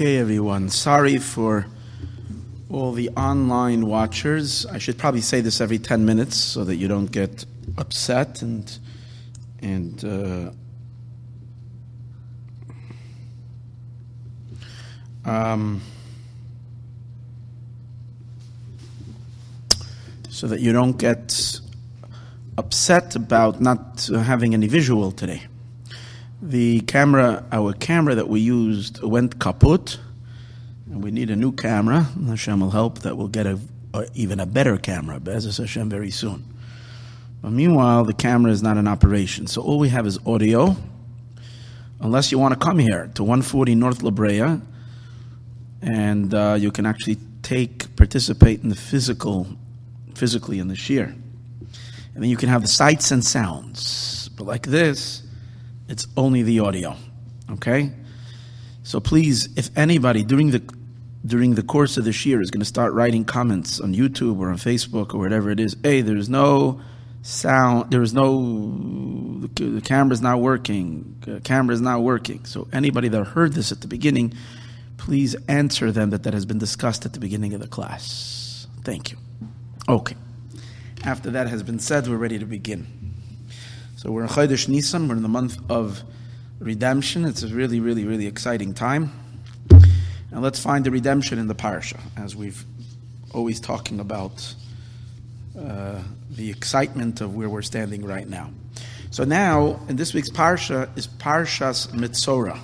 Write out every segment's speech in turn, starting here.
Okay, everyone. Sorry for all the online watchers. I should probably say this every 10 minutes so that you don't get upset and and uh, um, so that you don't get upset about not having any visual today. The camera, our camera that we used went kaput, and we need a new camera. Hashem will help that we'll get a, a even a better camera, Be'ezras Hashem, very soon. But meanwhile, the camera is not in operation, so all we have is audio. Unless you want to come here to 140 North La Brea, and uh, you can actually take participate in the physical, physically in the shiur, and then you can have the sights and sounds. But like this it's only the audio. Okay? So please, if anybody during the during the course of this year is going to start writing comments on YouTube or on Facebook or whatever it is, hey, there's no sound, there is no, the, camera's not working, the camera's not working. So anybody that heard this at the beginning, please answer them that that has been discussed at the beginning of the class. Thank you. Okay. After that has been said, we're ready to begin. So we're in Chodesh Nisan, we're in the month of redemption. It's a really, really, really exciting time. And let's find the redemption in the parsha, as we've always talking about uh, the excitement of where we're standing right now. So now, in this week's parsha is Parshas Mitzora.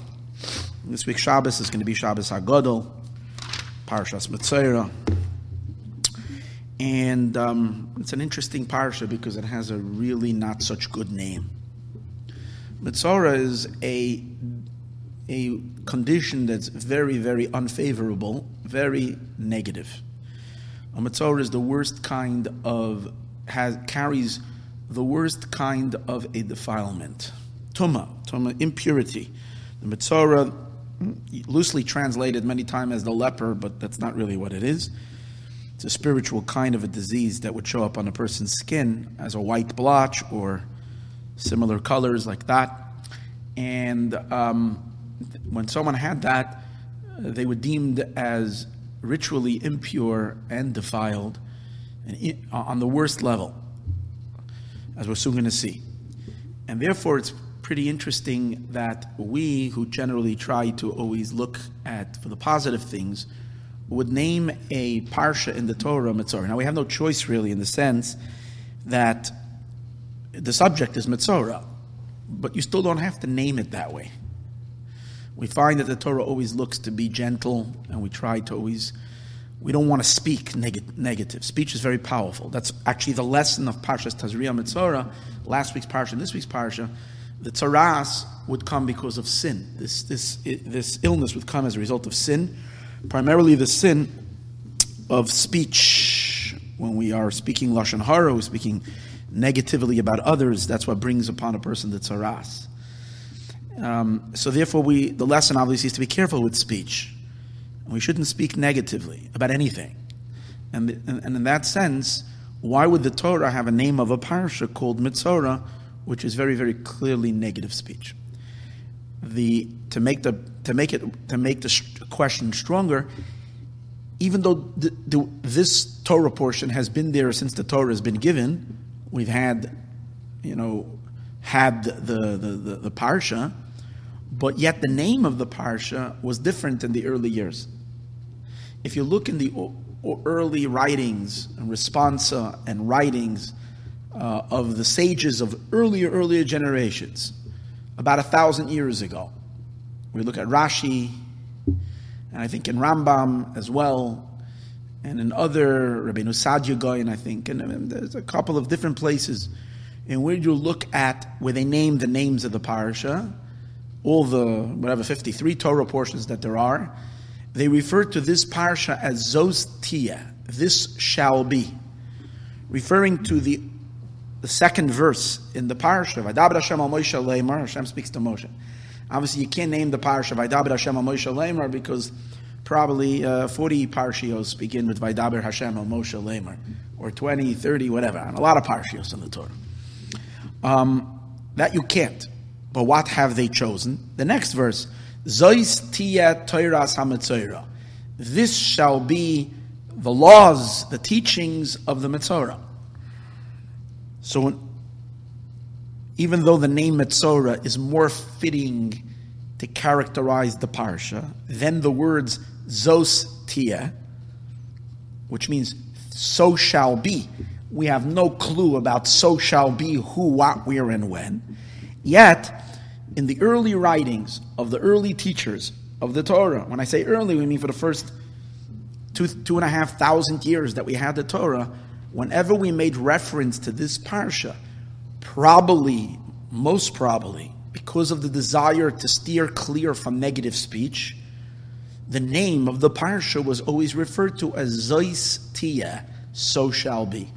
This week's Shabbos is going to be Shabbos Hagodol, Parshas Mitzora. And um, it's an interesting parsha because it has a really not such good name. Mitzora is a, a condition that's very, very unfavorable, very negative. A mitzora is the worst kind of, has, carries the worst kind of a defilement. Tuma, tuma, impurity. The mitzora, loosely translated many times as the leper, but that's not really what it is. It's a spiritual kind of a disease that would show up on a person's skin as a white blotch or similar colors like that. And um, when someone had that, they were deemed as ritually impure and defiled and on the worst level, as we're soon going to see. And therefore, it's pretty interesting that we, who generally try to always look at for the positive things, would name a parsha in the Torah Mitzorah. Now we have no choice really in the sense that the subject is Mitzorah, but you still don't have to name it that way. We find that the Torah always looks to be gentle, and we try to always, we don't want to speak neg- negative. Speech is very powerful. That's actually the lesson of Parshas Tazria Mitzorah, last week's Parsha, and this week's Parsha. The Tzaras would come because of sin. This, this, this illness would come as a result of sin primarily the sin of speech. When we are speaking lashon hara, we're speaking negatively about others. That's what brings upon a person the tzaras. Um, so therefore, we the lesson obviously is to be careful with speech. We shouldn't speak negatively about anything. And, and, and in that sense, why would the Torah have a name of a parsha called Mitzorah, which is very, very clearly negative speech? The to make the to make it to make the question stronger, even though the, the, this Torah portion has been there since the Torah has been given, we've had, you know, had the the, the, the parsha, but yet the name of the parsha was different in the early years. If you look in the early writings and responsa and writings uh, of the sages of earlier earlier generations, about a thousand years ago, we look at Rashi, and I think in Rambam as well, and in other Rabbeinu Saadia Gaon, I think, and, and there's a couple of different places in where you look at where they name the names of the parasha, all the whatever 53 Torah portions that there are, they refer to this parsha as Zostia, this shall be, referring to the the second verse in the parsha. Hashem al Moshe Leimer, Hashem speaks to Moshe. Obviously, you can't name the parsha Vaidaber Hashem al Moshe Lemer because probably uh, 40 parshios begin with Vaidaber Hashem al Moshe Lemer, or 20, 30, whatever. And a lot of parshios in the Torah. Um, that you can't. But what have they chosen? The next verse, Zois tia HaMetzora. This shall be the laws, the teachings of the Metzora. So, even though the name Metzora is more fitting to characterize the parsha than the words Zos Tia, which means so shall be. We have no clue about so shall be who, what, where, and when. Yet, in the early writings of the early teachers of the Torah, when I say early, we mean for the first two, two and a half thousand years that we had the Torah, whenever we made reference to this parsha, probably, most probably, because of the desire to steer clear from negative speech, the name of the parsha was always referred to as Zois Tia, so shall be.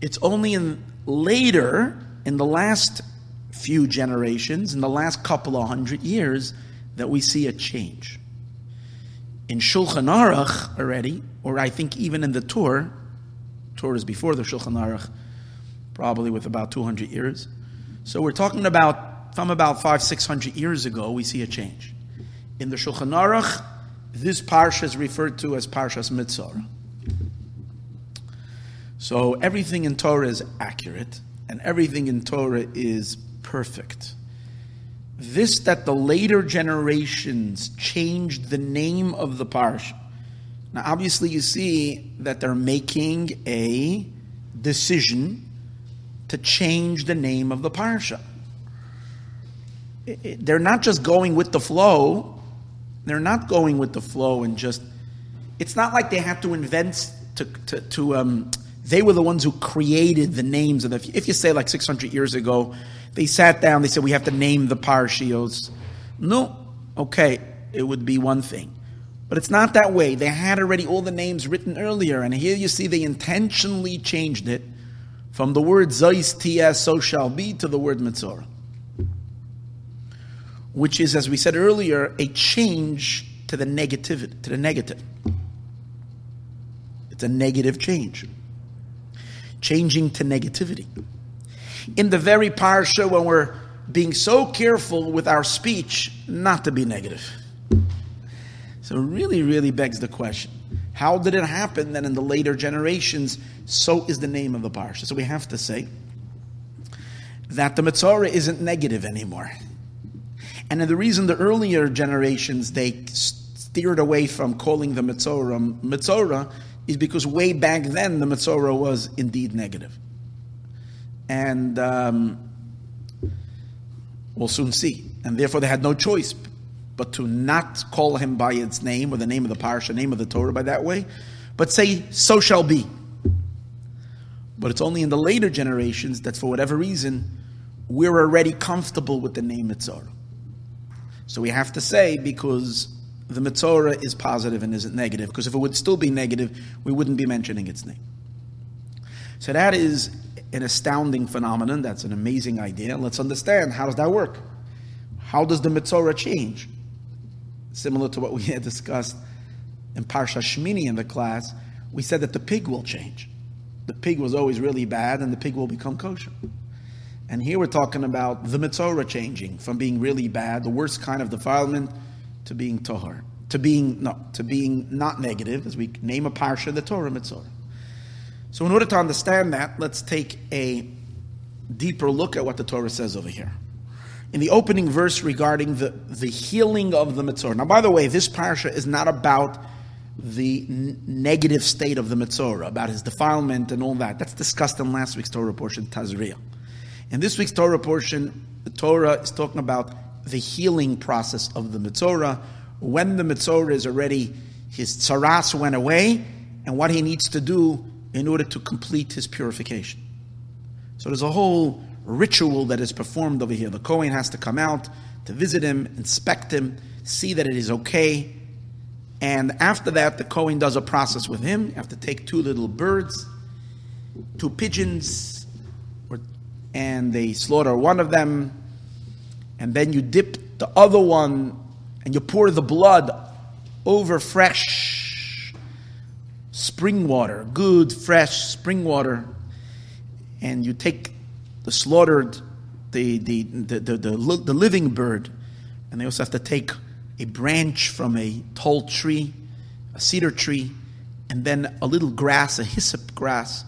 It's only in later, in the last few generations, in the last couple of hundred years, that we see a change. In Shulchan Aruch already, or I think even in the Tur, Tur is before the Shulchan Aruch, probably with about 200 years. So we're talking about, from about five, six hundred years ago, we see a change. In the Shulchan Aruch, this parsha is referred to as Parshas Mitzvah. So everything in Torah is accurate, and everything in Torah is perfect. This that the later generations changed the name of the parsha. Now, obviously, you see that they're making a decision to change the name of the parsha. They're not just going with the flow they're not going with the flow and just. It's not like they have to invent to to, to um, they were the ones who created the names of the. If you say like 600 years ago, they sat down, they said we have to name the parshios. No, okay, it would be one thing. But it's not that way. They had already all the names written earlier, and here you see they intentionally changed it from the word Zois Ts, so shall be, to the word Mitzorah which is, as we said earlier, a change to the negative, to the negative. It's a negative change. Changing to negativity. In the very parsha when we're being so careful with our speech not to be negative. So it really, really begs the question. How did it happen that in the later generations, so is the name of the parsha? So we have to say that the Mitzorah isn't negative anymore. And the reason the earlier generations they steered away from calling the Mitzorah Mitzorah is because way back then the Mitzorah was indeed negative. And um, we'll soon see. And therefore they had no choice but to not call him by its name or the name of the parsha, name of the Torah by that way, but say, so shall be. But it's only in the later generations that for whatever reason, we're already comfortable with the name Mitzorah. So we have to say because the Mitzorah is positive and isn't negative, because if it would still be negative, we wouldn't be mentioning its name. So that is an astounding phenomenon. That's an amazing idea. Let's understand how does that work? How does the Mitzorah change? Similar to what we had discussed in Parsha Shmini in the class, we said that the pig will change. The pig was always really bad, and the pig will become kosher. And here we're talking about the Mitzorah changing from being really bad, the worst kind of defilement, to being Tohar. To being, no, to being not negative, as we name a Parsha, the Torah Mitzorah. So in order to understand that, let's take a deeper look at what the Torah says over here. In the opening verse regarding the, the healing of the Mitzorah. Now, by the way, this Parsha is not about the n- negative state of the Mitzorah, about his defilement and all that. That's discussed in last week's Torah portion, Tazria. In this week's Torah portion, the Torah is talking about the healing process of the Mitzorah. When the Mitzorah is already, his tsaras went away, and what he needs to do in order to complete his purification. So there's a whole ritual that is performed over here. The Kohen has to come out to visit him, inspect him, see that it is okay. And after that, the Kohen does a process with him. You have to take two little birds, two pigeons, and they slaughter one of them, and then you dip the other one and you pour the blood over fresh spring water, good fresh spring water, and you take the slaughtered, the, the, the, the, the, the living bird, and they also have to take a branch from a tall tree, a cedar tree, and then a little grass, a hyssop grass,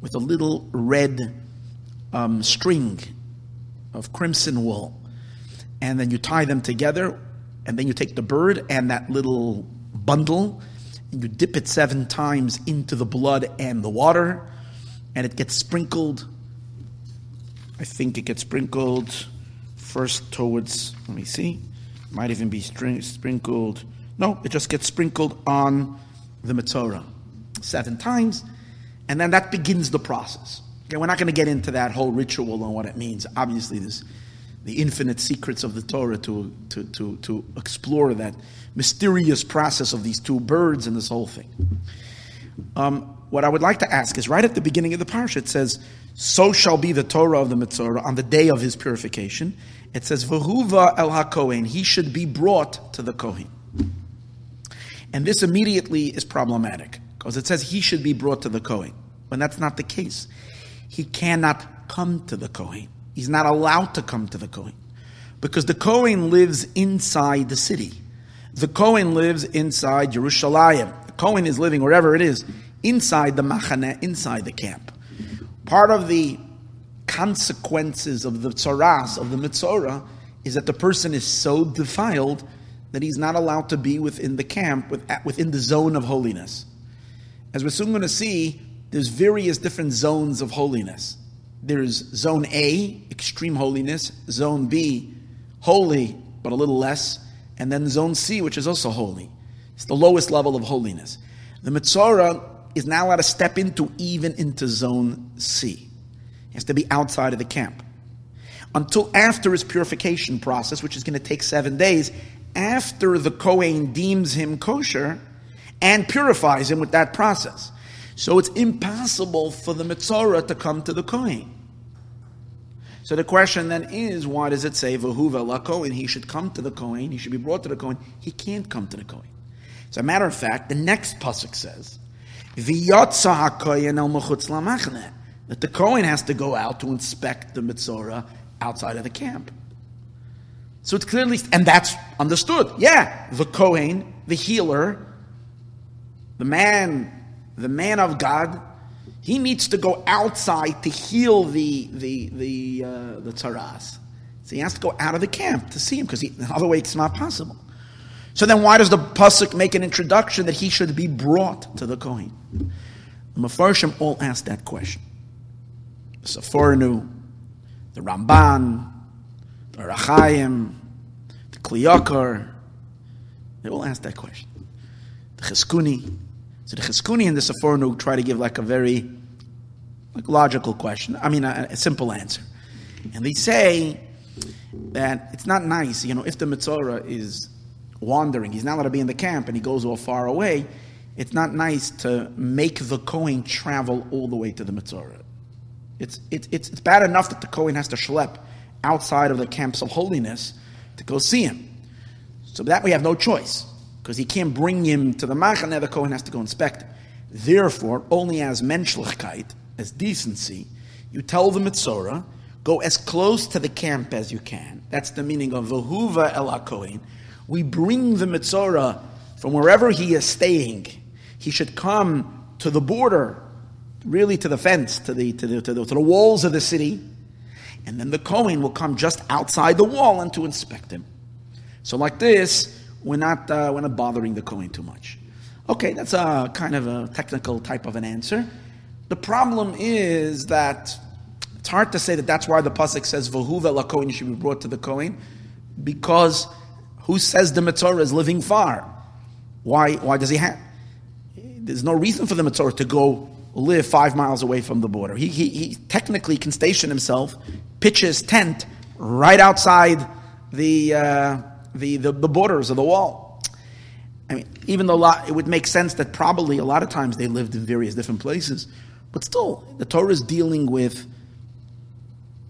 with a little red um, string of crimson wool. And then you tie them together, and then you take the bird and that little bundle, and you dip it seven times into the blood and the water, and it gets sprinkled. I think it gets sprinkled first towards, let me see, might even be sprinkled. No, it just gets sprinkled on the Metzorah seven times, and then that begins the process. Okay, we're not going to get into that whole ritual and what it means. Obviously, there's the infinite secrets of the Torah to, to, to, to explore that mysterious process of these two birds and this whole thing. Um, what I would like to ask is right at the beginning of the parsha, it says, So shall be the Torah of the Metzorah on the day of his purification. It says, Vahuva el HaKohen, he should be brought to the Kohen. And this immediately is problematic because it says he should be brought to the Kohen. When that's not the case, he cannot come to the Kohen. He's not allowed to come to the Kohen because the Kohen lives inside the city. The Kohen lives inside Jerusalem. The Kohen is living wherever it is, inside the Machane, inside the camp. Part of the consequences of the tzaras, of the mitzorah, is that the person is so defiled that he's not allowed to be within the camp, within the zone of holiness. As we're soon going to see, there's various different zones of holiness. There's zone A, extreme holiness, zone B, holy, but a little less, and then zone C, which is also holy. It's the lowest level of holiness. The Mitzorah is now allowed to step into even into zone C. He has to be outside of the camp. Until after his purification process, which is going to take seven days, after the Kohen deems him kosher, and purifies him with that process. So it's impossible for the Mitzorah to come to the Kohen. So the question then is, why does it say Vahuva Kohen? He should come to the Kohen. He should be brought to the Kohen. He can't come to the Kohen. As a matter of fact, the next pasuk says, "V'yotza haKohen el mechutz lamachne," that the Kohen has to go out to inspect the Mitzorah outside of the camp. So it's clearly, and that's understood. Yeah, the Kohen, the healer, the man, the man of God, he needs to go outside to heal the the the uh, the tzaras. So he has to go out of the camp to see him because the other way it's not possible. So then, why does the pasuk make an introduction that he should be brought to the kohen? The Mefarshim all ask that question. The Sforno, the Ramban, the Rachayim, the Kli Yakar, they all ask that question. The Chizkuni, so the Chizkuni and the Sforno try to give like a very like logical question. I mean, a, a, simple answer. And they say that it's not nice, you know, if the Mitzorah is wandering, he's not allowed to be in the camp and he goes all far away, it's not nice to make the Kohen travel all the way to the Mitzorah. It's, it's, it's, it's bad enough that the Kohen has to schlep outside of the camps of holiness to go see him. So that we have no choice because he can't bring him to the Machane, the Kohen has to go inspect. Therefore, only as menschlichkeit, as decency, you tell the Mitzorah, go as close to the camp as you can. That's the meaning of Vahuva El HaKohen. We bring the Mitzorah from wherever he is staying. He should come to the border, really to the fence, to the, to the, to the, to the walls of the city, and then the Kohen will come just outside the wall and to inspect him. So, like this, we're not, uh, we're not bothering the Kohen too much. Okay, that's a kind of a technical type of an answer. The problem is that it's hard to say that that's why the pasuk says "Vahuva la Kohen" should be brought to the Kohen, because who says the Mitzorah is living far? Why? Why does he have? There's no reason for the Mitzorah to go live five miles away from the border. He, he, he technically can station himself, pitch his tent right outside the. Uh, the, the, the borders of the wall. I mean, even though lot, it would make sense that probably a lot of times they lived in various different places, but still, the Torah is dealing with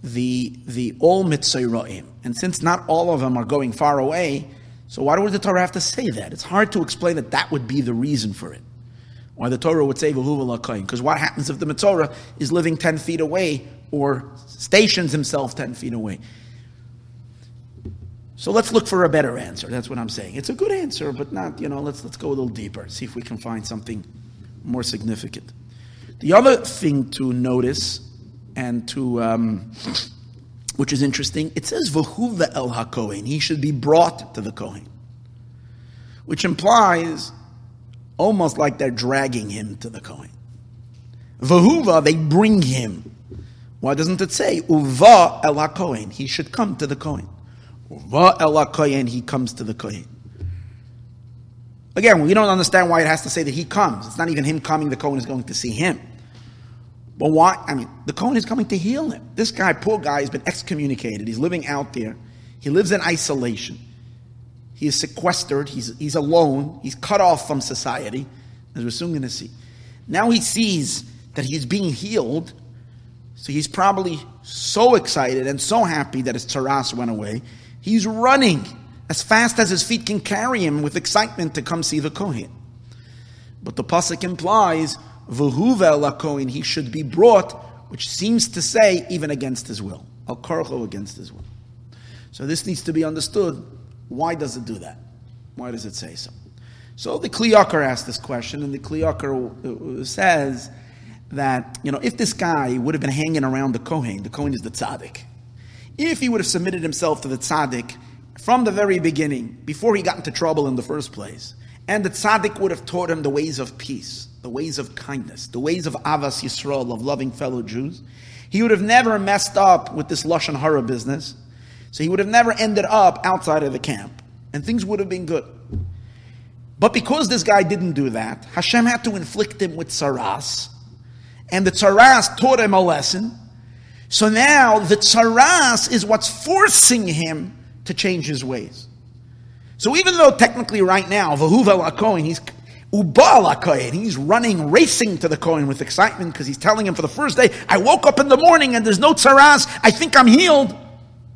the the all mitzayraim, and since not all of them are going far away, so why would the Torah have to say that? It's hard to explain that that would be the reason for it. Why the Torah would say v'huva Because what happens if the Mitzorah is living ten feet away or stations himself ten feet away? So let's look for a better answer. That's what I'm saying. It's a good answer, but not, you know, let's, let's go a little deeper, see if we can find something more significant. The other thing to notice and to, um, which is interesting, it says, V'huva el ha-kohen. He should be brought to the Kohen. Which implies almost like they're dragging him to the Kohen. Vahuva, they bring him. Why doesn't it say, Uva el ha-kohen? He should come to the Kohen. Uva el ha-kohen, he comes to the Kohen. Again, we don't understand why it has to say that he comes. It's not even him coming, the Kohen is going to see him. But why? I mean, the Kohen is coming to heal him. This guy, poor guy, has been excommunicated. He's living out there. He lives in isolation. He is sequestered. He's, he's alone. He's cut off from society, as we're soon going to see. Now he sees that he's being healed. So he's probably so excited and so happy that his tzaras went away. He's running as fast as his feet can carry him with excitement to come see the Kohen. But the Pasuk implies V'huvel Kohen, he should be brought, which seems to say even against his will. Al Karcho against his will. So this needs to be understood. Why does it do that? Why does it say so? So the Kli Yakar asked this question, and the Kli Yakar uh, says that, you know, if this guy would have been hanging around the Kohen, the Kohen is the tzaddik. If he would have submitted himself to the tzaddik from the very beginning, before he got into trouble in the first place, and the tzaddik would have taught him the ways of peace, the ways of kindness, the ways of ahavas Yisrael, of loving fellow Jews. He would have never messed up with this lashon hara business. So he would have never ended up outside of the camp, and things would have been good. But because this guy didn't do that, Hashem had to inflict him with tsaras, and the tsaras taught him a lesson. So now the tsaras is what's forcing him to change his ways. So even though technically right now, Vahuva Kohen, he's Ubal Kohen, he's running, racing to the Kohen with excitement because he's telling him for the first day, I woke up in the morning and there's no tsaras, I think I'm healed.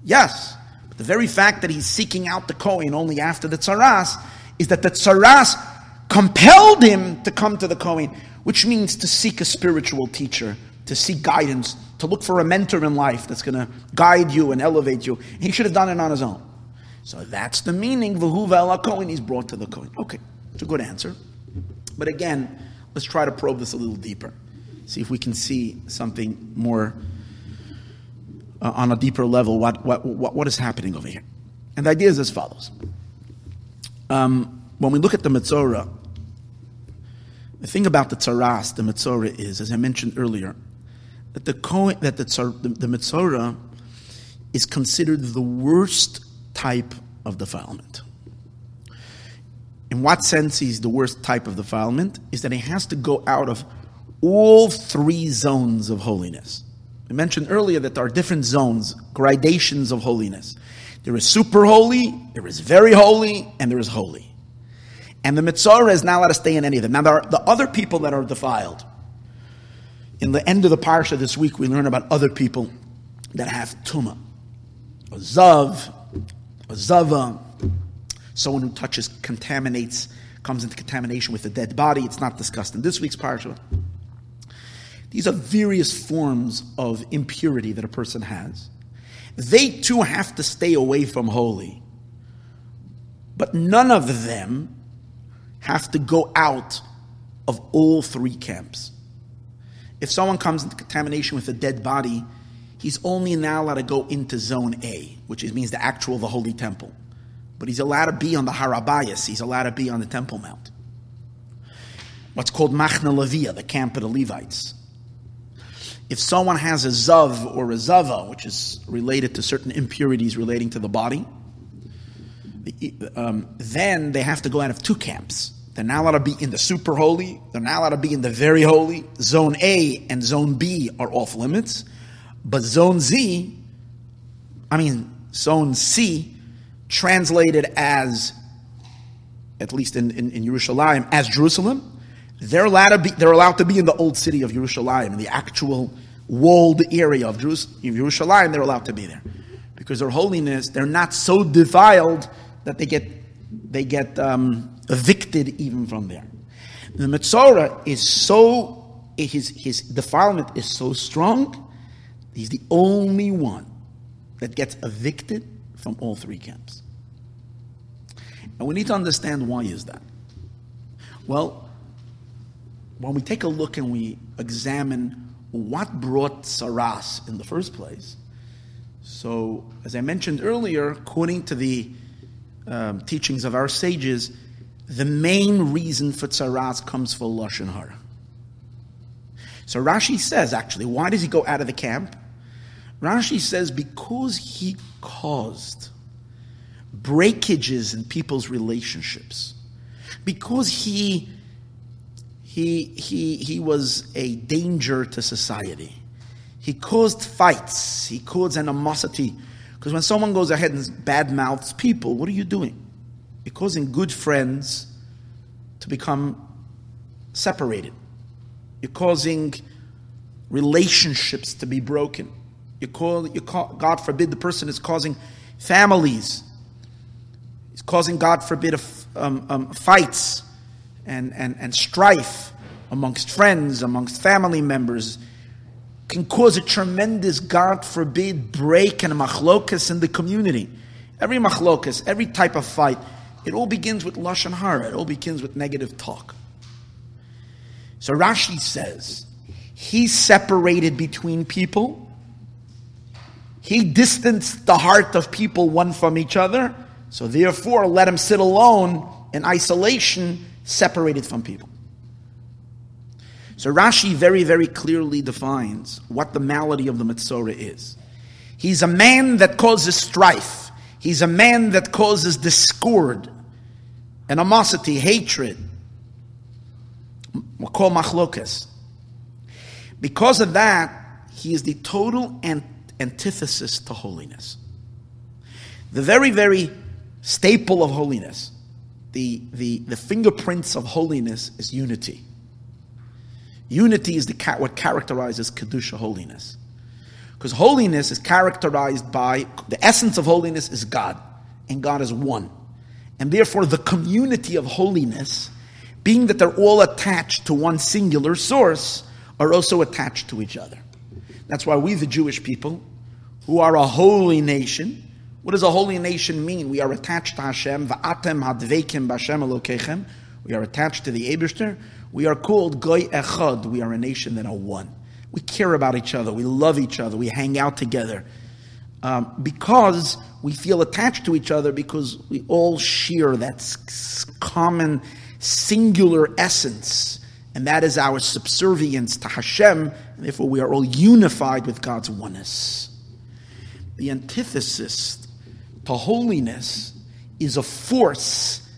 Yes, but the very fact that he's seeking out the Kohen only after the tsaras is that the tsaras compelled him to come to the Kohen, which means to seek a spiritual teacher, to seek guidance, to look for a mentor in life that's going to guide you and elevate you. He should have done it on his own. So that's the meaning. V'hu Kohen. He's brought to the Kohen. Okay, it's a good answer. But again, let's try to probe this a little deeper. See if we can see something more uh, on a deeper level. What, what, what, what is happening over here? And the idea is as follows. Um, when we look at the Metzora, the thing about the Tzaras, the Metzora, is, as I mentioned earlier, that the, Kohen, that the, the, the Metzora is considered the worst type of defilement. In what sense he's the worst type of defilement? Is that he has to go out of all three zones of holiness. I mentioned earlier that there are different zones, gradations of holiness. There is super holy, there is very holy, and there is holy. And the Mitzvah is not allowed to stay in any of them. Now, there are the other people that are defiled. In the end of the parsha this week, we learn about other people that have tuma. A zav, a zava, someone who touches, contaminates, comes into contamination with a dead body. It's not discussed in this week's parsha. These are various forms of impurity that a person has. They too have to stay away from holy. But none of them have to go out of all three camps. If someone comes into contamination with a dead body, he's only now allowed to go into zone A, which means the actual, the holy temple. But he's allowed to be on the Har HaBayis, he's allowed to be on the Temple Mount. What's called Machna Levia, the camp of the Levites. If someone has a Zav or a Zava, which is related to certain impurities relating to the body, um, then they have to go out of two camps. They're not allowed to be in the super holy, they're not allowed to be in the very holy. Zone A and Zone B are off limits. But zone Z, I mean, zone C, translated as, at least in, in, in Yerushalayim, as Jerusalem, they're allowed, to be, they're allowed to be in the old city of Yerushalayim, in the actual walled area of Jerusalem, they're allowed to be there. Because their holiness, they're not so defiled that they get, they get um, evicted even from there. The Metzora is so, his, his defilement is so strong He's the only one that gets evicted from all three camps. And we need to understand why is that. Well, when we take a look and we examine what brought Tzaras in the first place, so as I mentioned earlier, according to the um, teachings of our sages, the main reason for Tzaras comes for Lashon Hara. So Rashi says, actually, why does he go out of the camp? Rashi says because he caused breakages in people's relationships, because he he he he was a danger to society. He caused fights. He caused animosity. Because when someone goes ahead and bad mouths people, what are you doing? You're causing good friends to become separated. You're causing relationships to be broken. You call, you call, God forbid, the person is causing families. He's causing, God forbid, um, um, fights and, and, and strife amongst friends, amongst family members. Can cause a tremendous, God forbid, break and machlokas in the community. Every machlokas, every type of fight, it all begins with lashon hara. It all begins with negative talk. So Rashi says, he separated between people he distanced the heart of people one from each other, so therefore let him sit alone in isolation, separated from people. So Rashi very, very clearly defines what the malady of the Mitzorah is. He's a man that causes strife. He's a man that causes discord, animosity, hatred. We'll call machlokas. Because of that, he is the total antithesis to holiness. The very, very staple of holiness, the, the, the fingerprints of holiness is unity. Unity is the, what characterizes Kedusha holiness. Because holiness is characterized by, the essence of holiness is God, and God is one. And therefore, the community of holiness, being that they're all attached to one singular source, are also attached to each other. That's why we, the Jewish people, who are a holy nation, what does a holy nation mean? We are attached to Hashem. Va'atem hadveikim b'Hashem elokechem. We are attached to the Eberster. We are called Goy Echad. We are a nation that are one. We care about each other. We love each other. We hang out together. Um, because we feel attached to each other because we all share that common singular essence and that is our subservience to Hashem, and therefore we are all unified with God's oneness. The antithesis to holiness is a force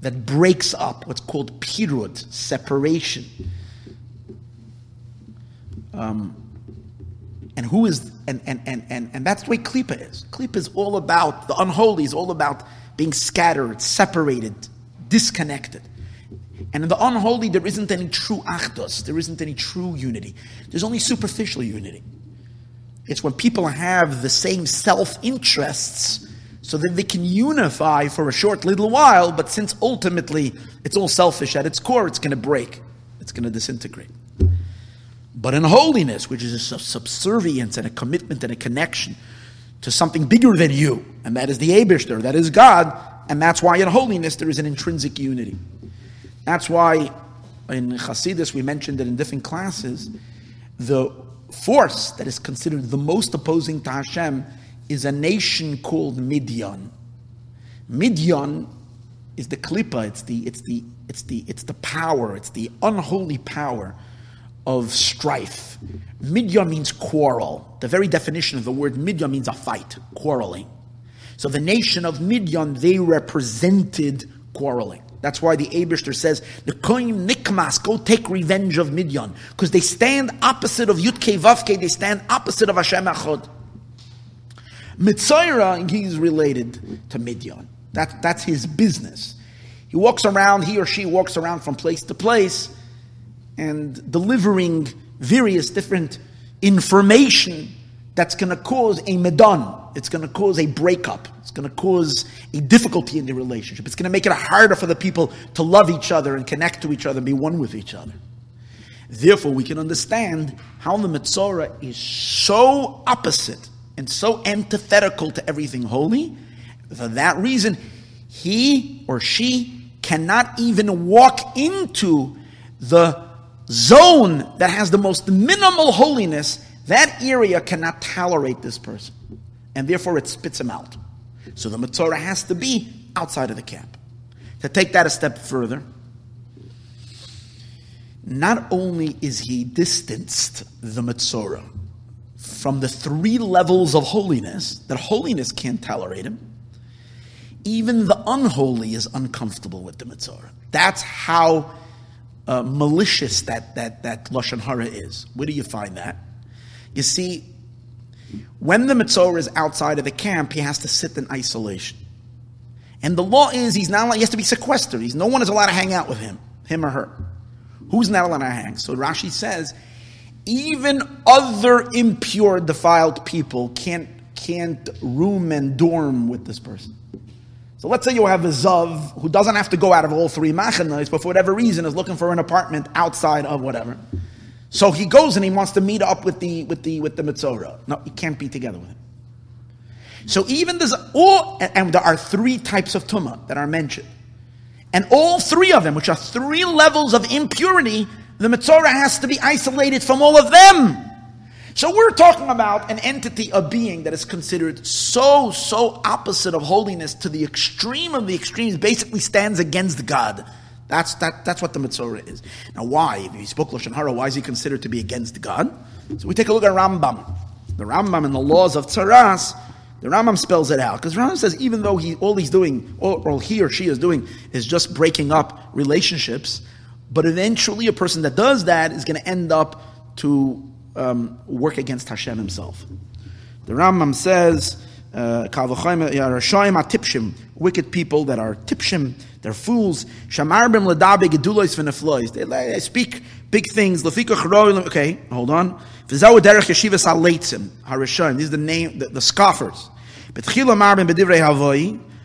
that breaks up what's called pirud, separation. Um, and who is and, and, and, and, and that's the way Klippa is. Klippa is all about the unholy, is all about being scattered, separated, disconnected. And in the unholy, there isn't any true achdos, there isn't any true unity. There's only superficial unity. It's when people have the same self interests so that they can unify for a short little while, but since ultimately it's all selfish at its core, it's going to break, it's going to disintegrate. But in holiness, which is a subservience and a commitment and a connection to something bigger than you, and that is the Abishter, that is God, and that's why in holiness there is an intrinsic unity. That's why in Hasidus, we mentioned that in different classes, the force that is considered the most opposing to Hashem is a nation called Midian. Midian is the klipa, it's the, it's the, it's the, it's the power, it's the unholy power of strife. Midian means quarrel. The very definition of the word Midian means a fight, quarreling. So the nation of Midyan, they represented quarreling. That's why the Abishter says, the Koim Nikmas, go take revenge of Midyan. Because they stand opposite of Yutke Vavke, they stand opposite of Hashem Echad. Mitzayra, he's related to Midyan. That, that's his business. He walks around, he or she walks around from place to place and delivering various different information that's going to cause a medan. It's going to cause a breakup. It's going to cause a difficulty in the relationship. It's going to make it harder for the people to love each other and connect to each other and be one with each other. Therefore, we can understand how the Mitzorah is so opposite and so antithetical to everything holy. For that reason, he or she cannot even walk into the zone that has the most minimal holiness, that area cannot tolerate this person. And therefore it spits him out. So the Matzorah has to be outside of the camp. To take that a step further, not only is he distanced the Matzorah from the three levels of holiness, that holiness can't tolerate him, even the unholy is uncomfortable with the Matzorah. That's how uh, malicious that, that, that Lashon Hara is. Where do you find that? You see, when the Matzorah is outside of the camp, he has to sit in isolation. And the law is he's not allowed, he has to be sequestered. He's, no one is allowed to hang out with him, him or her. Who's not allowed to hang? So Rashi says, even other impure, defiled people can't, can't room and dorm with this person. So let's say you have a Zav who doesn't have to go out of all three machanas, but for whatever reason is looking for an apartment outside of whatever. So he goes and he wants to meet up with the with the with the Mitzorah. No, he can't be together with him. So even there's all and there are three types of tumah that are mentioned. And all three of them, which are three levels of impurity, the Mitzorah has to be isolated from all of them. So we're talking about an entity, a being that is considered so, so opposite of holiness to the extreme of the extremes, basically stands against God. That's, that, that's what the Mitzorah is. Now, why? If he spoke Lashon Hara, why is he considered to be against God? So we take a look at Rambam. The Rambam and the laws of Tzaras, the Rambam spells it out. Because Rambam says even though he, all he's doing, all, all he or she is doing, is just breaking up relationships, but eventually a person that does that is going to end up to um, work against Hashem himself. The Rambam says, uh, wicked people that are tipshim, they're fools. Shamarbim. They speak big things. Okay, hold on. These are the name, the, the scoffers.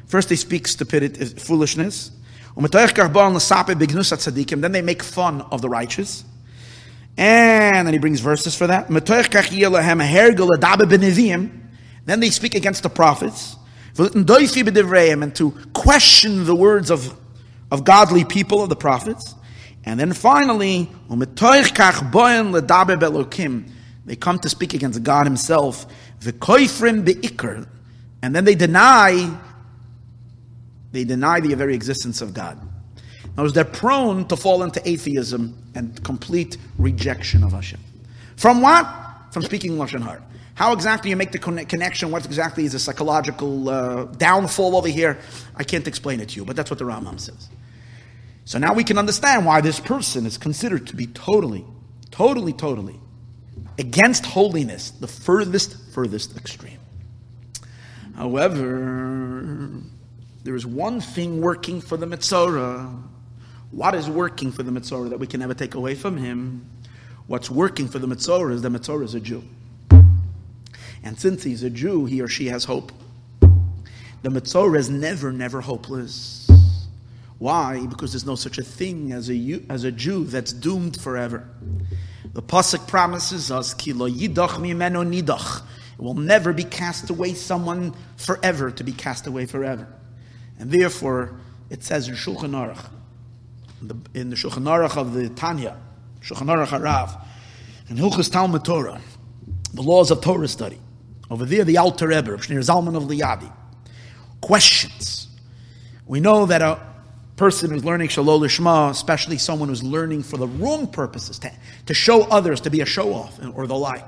First they speak stupidity, foolishness. Then they make fun of the righteous. And then he brings verses for that. Then they speak against the prophets. And to question the words of, of godly people, of the prophets. And then finally, they come to speak against God Himself. And then they deny, they deny the very existence of God. In they're prone to fall into atheism and complete rejection of Hashem. From what? From speaking Lashon Hara. How exactly you make the connection? What exactly is a psychological uh, downfall over here? I can't explain it to you, but that's what the Rambam says. So now we can understand why this person is considered to be totally, totally, totally against holiness, the furthest, furthest extreme. However, there is one thing working for the Mitzorah what is working for the Mitzorah that we can never take away from him? What's working for the Mitzorah is the Mitzorah is a Jew. And since he's a Jew, he or she has hope. The Mitzorah is never, never hopeless. Why? Because there's no such a thing as a, as a Jew that's doomed forever. The Pasuk promises us, Ki lo yidach mimeno nidach. It will never be cast away someone forever to be cast away forever. And therefore, it says in Shulchan Aruch, the, in the Shulchan Aruch of the Tanya, Shulchan Aruch Harav, and Hilchas Talmud Torah, the laws of Torah study. Over there, the Alter Rebbe, Shneur Zalman of Liadi, questions. We know that a person who's learning shelo lishma, especially someone who's learning for the wrong purposes, to, to show others, to be a show off or the like,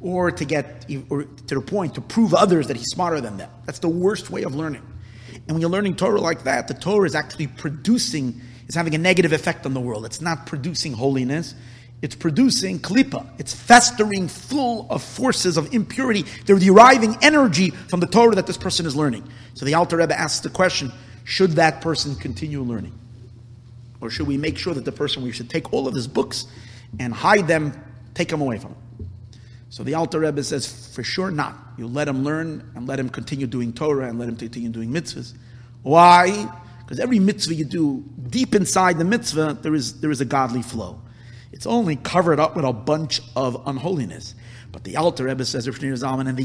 or to get or to the point to prove others that he's smarter than them. That's the worst way of learning. And when you're learning Torah like that, the Torah is actually producing is having a negative effect on the world. It's not producing holiness. It's producing klipa. It's festering full of forces of impurity. They're deriving energy from the Torah that this person is learning. So the Alter Rebbe asks the question, should that person continue learning? Or should we make sure that the person, we should take all of his books and hide them, take them away from him? So the Alter Rebbe says, for sure not. You let him learn and let him continue doing Torah and let him continue doing mitzvahs. Why? Because every mitzvah you do, deep inside the mitzvah, there is, there is a godly flow. It's only covered up with a bunch of unholiness. But the Alter Rebbe says, and then in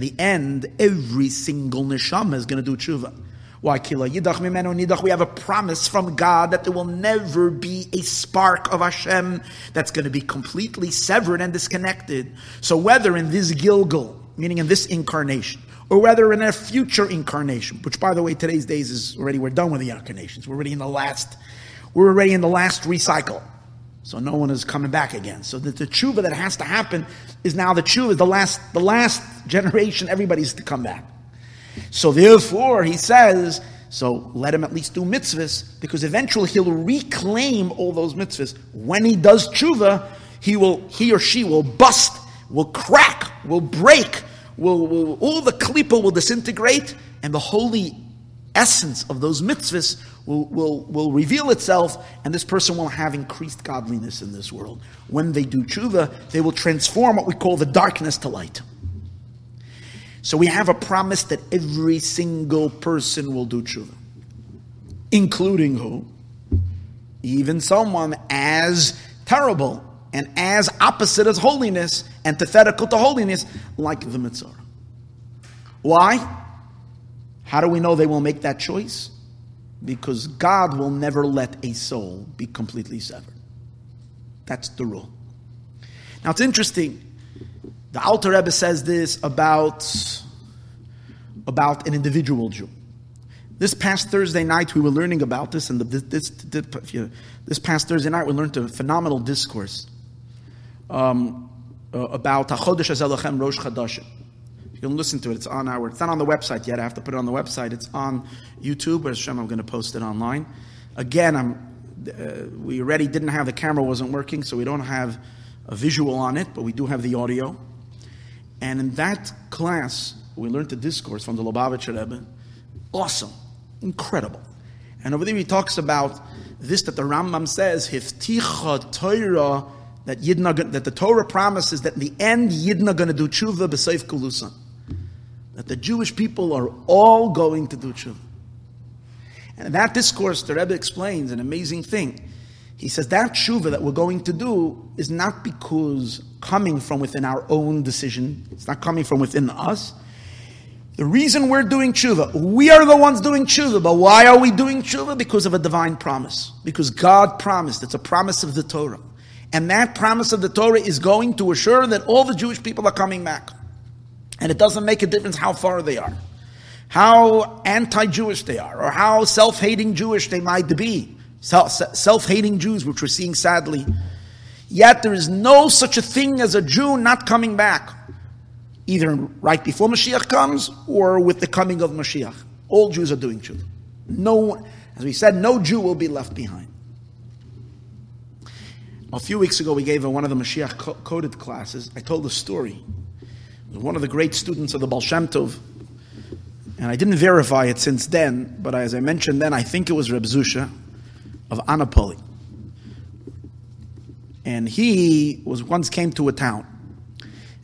the end, every single neshama is going to do tshuva. Why kila yidach mimenu nidach? We have a promise from God that there will never be a spark of Hashem that's going to be completely severed and disconnected. So whether in this gilgul, meaning in this incarnation, or whether in a future incarnation, which by the way, today's days is already we're done with the incarnations. We're already in the last, we're already in the last recycle. So no one is coming back again. So the, the tshuva that has to happen is now the tshuva, the last, the last generation, everybody's to come back. So therefore, he says, so let him at least do mitzvahs, because eventually he'll reclaim all those mitzvahs. When he does tshuva, he will, he or she will bust, will crack, will break, will, will all the klipa will disintegrate, and the holy essence of those mitzvahs will, will, will reveal itself, and this person will have increased godliness in this world. When they do tshuva, they will transform what we call the darkness to light. So we have a promise that every single person will do tshuva, including who? Even someone as terrible and as opposite as holiness, antithetical to holiness, like the Mitzvah. Why? How do we know they will make that choice? Because God will never let a soul be completely severed. That's the rule. Now it's interesting. The Alter Rebbe says this about, about an individual Jew. This past Thursday night, we were learning about this, and this, this, this past Thursday night, we learned a phenomenal discourse um, uh, about Hachodesh Azelachem Rosh Chadashim. You can listen to it. It's on our. It's not on the website yet. I have to put it on the website. It's on YouTube. But Hashem, I'm going to post it online. Again, I'm. Uh, we already didn't have the camera wasn't working, so we don't have a visual on it, but we do have the audio. And in that class, we learned the discourse from the Lubavitcher Rebbe. Awesome. Incredible. And over there he talks about this that the Rambam says, Hifticha Torah, that, Yidna, that the Torah promises that in the end Yidna going to do tshuva b'seif galusan. That the Jewish people are all going to do tshuva. And in that discourse, the Rebbe explains an amazing thing. He says that tshuva that we're going to do is not because coming from within our own decision. It's not coming from within us. The reason we're doing tshuva, we are the ones doing tshuva, but why are we doing tshuva? Because of a divine promise. Because God promised. It's a promise of the Torah. And that promise of the Torah is going to assure that all the Jewish people are coming back. And it doesn't make a difference how far they are, how anti Jewish they are, or how self hating Jewish they might be. Self hating Jews, which we're seeing sadly. Yet there is no such a thing as a Jew not coming back, either right before Mashiach comes or with the coming of Mashiach. All Jews are doing Jew. No, as we said, no Jew will be left behind. A few weeks ago, we gave one of the Mashiach coded classes. I told a story. One of the great students of the Baal Shem Tov, and I didn't verify it since then, but as I mentioned then, I think it was Reb Zusha of Anapoli. And he was once came to a town,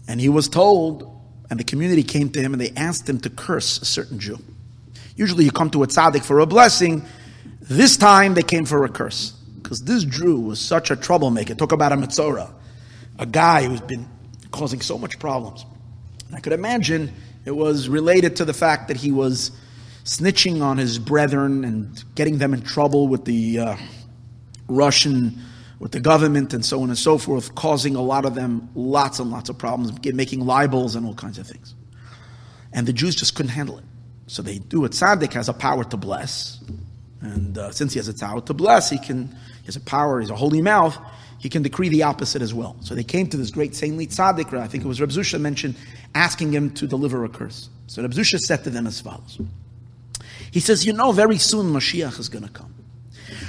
and he was told, and the community came to him and they asked him to curse a certain Jew. Usually you come to a tzaddik for a blessing. This time they came for a curse. Because this Jew was such a troublemaker. Talk about a Metzora, a guy who's been causing so much problems. And I could imagine it was related to the fact that he was snitching on his brethren and getting them in trouble with the uh, Russian, with the government, and so on and so forth, causing a lot of them lots and lots of problems, making libels and all kinds of things. And the Jews just couldn't handle it. So they do it. Tzaddik has a power to bless. And uh, since he has a power to bless, he can, he has a power, he's a holy mouth, he can decree the opposite as well. So they came to this great saintly tzaddik, I think it was Reb Zusha mentioned, asking him to deliver a curse. So Reb Zusha said to them as follows. He says, You know, very soon Mashiach is going to come.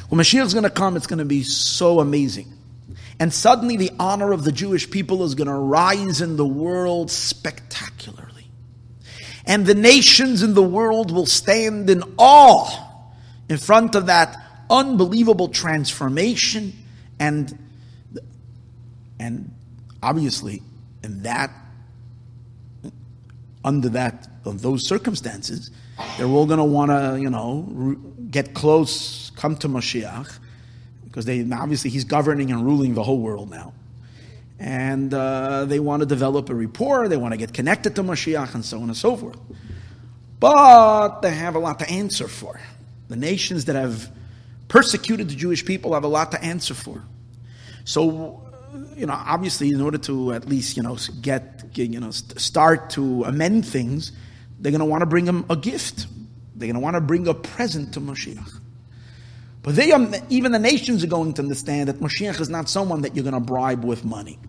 When Mashiach is going to come, it's going to be so amazing. And suddenly the honor of the Jewish people is going to rise in the world spectacularly. And the nations in the world will stand in awe in front of that unbelievable transformation and and obviously in that under that of those circumstances they're all going to want to, you know, get close, come to Mashiach, because they obviously he's governing and ruling the whole world now, and uh, they want to develop a rapport. They want to get connected to Mashiach and so on and so forth. But they have a lot to answer for. The nations that have persecuted the Jewish people have a lot to answer for. So, you know, obviously, in order to at least, you know, get, you know, start to amend things, they're going to want to bring him a gift. They're going to want to bring a present to Mashiach. But they, are, even the nations are going to understand that Mashiach is not someone that you're going to bribe with money.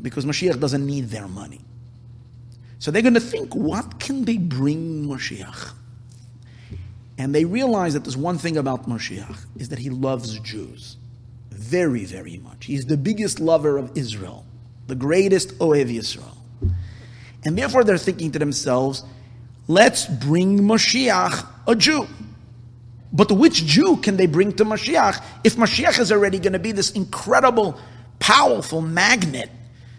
Because Mashiach doesn't need their money. So they're going to think, what can they bring Mashiach? And they realize that there's one thing about Mashiach, is that he loves Jews very, very much. He's the biggest lover of Israel, the greatest Ohev Yisrael. And therefore they're thinking to themselves, let's bring Mashiach a Jew. But which Jew can they bring to Mashiach if Mashiach is already going to be this incredible, powerful magnet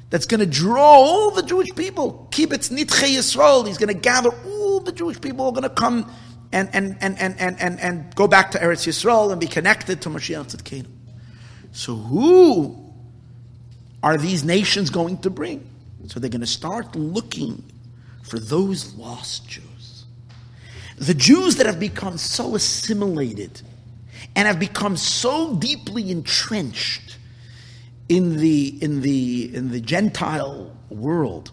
that's going to draw all the Jewish people. Kibbutz Nidchei Yisrael. He's going to gather all the Jewish people are going to come and, and, and, and, and, and, and go back to Eretz Yisrael and be connected to Mashiach Tzidkenu. So who are these nations going to bring? So they're going to start looking for those lost Jews. The Jews that have become so assimilated and have become so deeply entrenched in the in the in the Gentile world,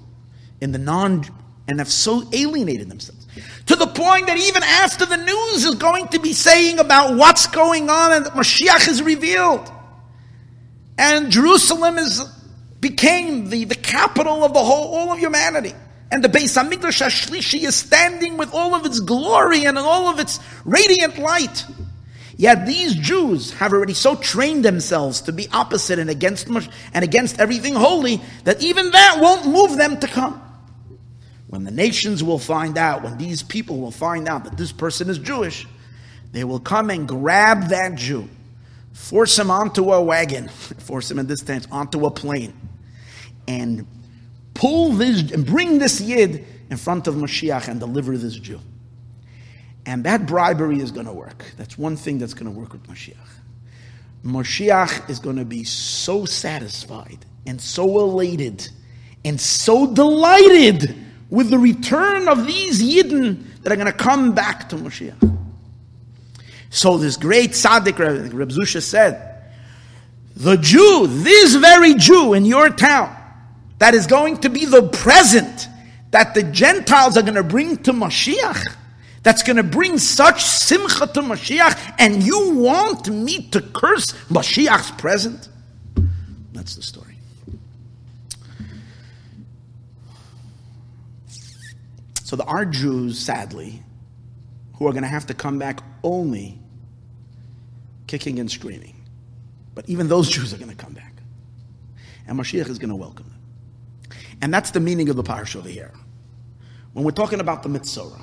in the non and have so alienated themselves to the point that even after the news is going to be saying about what's going on and that Mashiach is revealed, and Jerusalem is became the, the capital of the whole all of humanity. And the Beis Hamikdash Hashlishi is standing with all of its glory and all of its radiant light. Yet these Jews have already so trained themselves to be opposite and against and against everything holy that even that won't move them to come. When the nations will find out, when these people will find out that this person is Jewish, they will come and grab that Jew, force him onto a wagon, force him in this tense, onto a plane, and pull this and bring this Yid in front of Mashiach and deliver this Jew. And that bribery is going to work. That's one thing that's going to work with Mashiach. Mashiach is going to be so satisfied and so elated and so delighted with the return of these Yidden that are going to come back to Moshiach. So this great tzaddik, Reb Zusha said, the Jew, this very Jew in your town, that is going to be the present that the Gentiles are going to bring to Mashiach, that's going to bring such simcha to Mashiach, and you want me to curse Mashiach's present? That's the story. So there are Jews, sadly, who are going to have to come back only kicking and screaming. But even those Jews are going to come back. And Mashiach is going to welcome them. And that's the meaning of the parsha over here. When we're talking about the Mitzorah,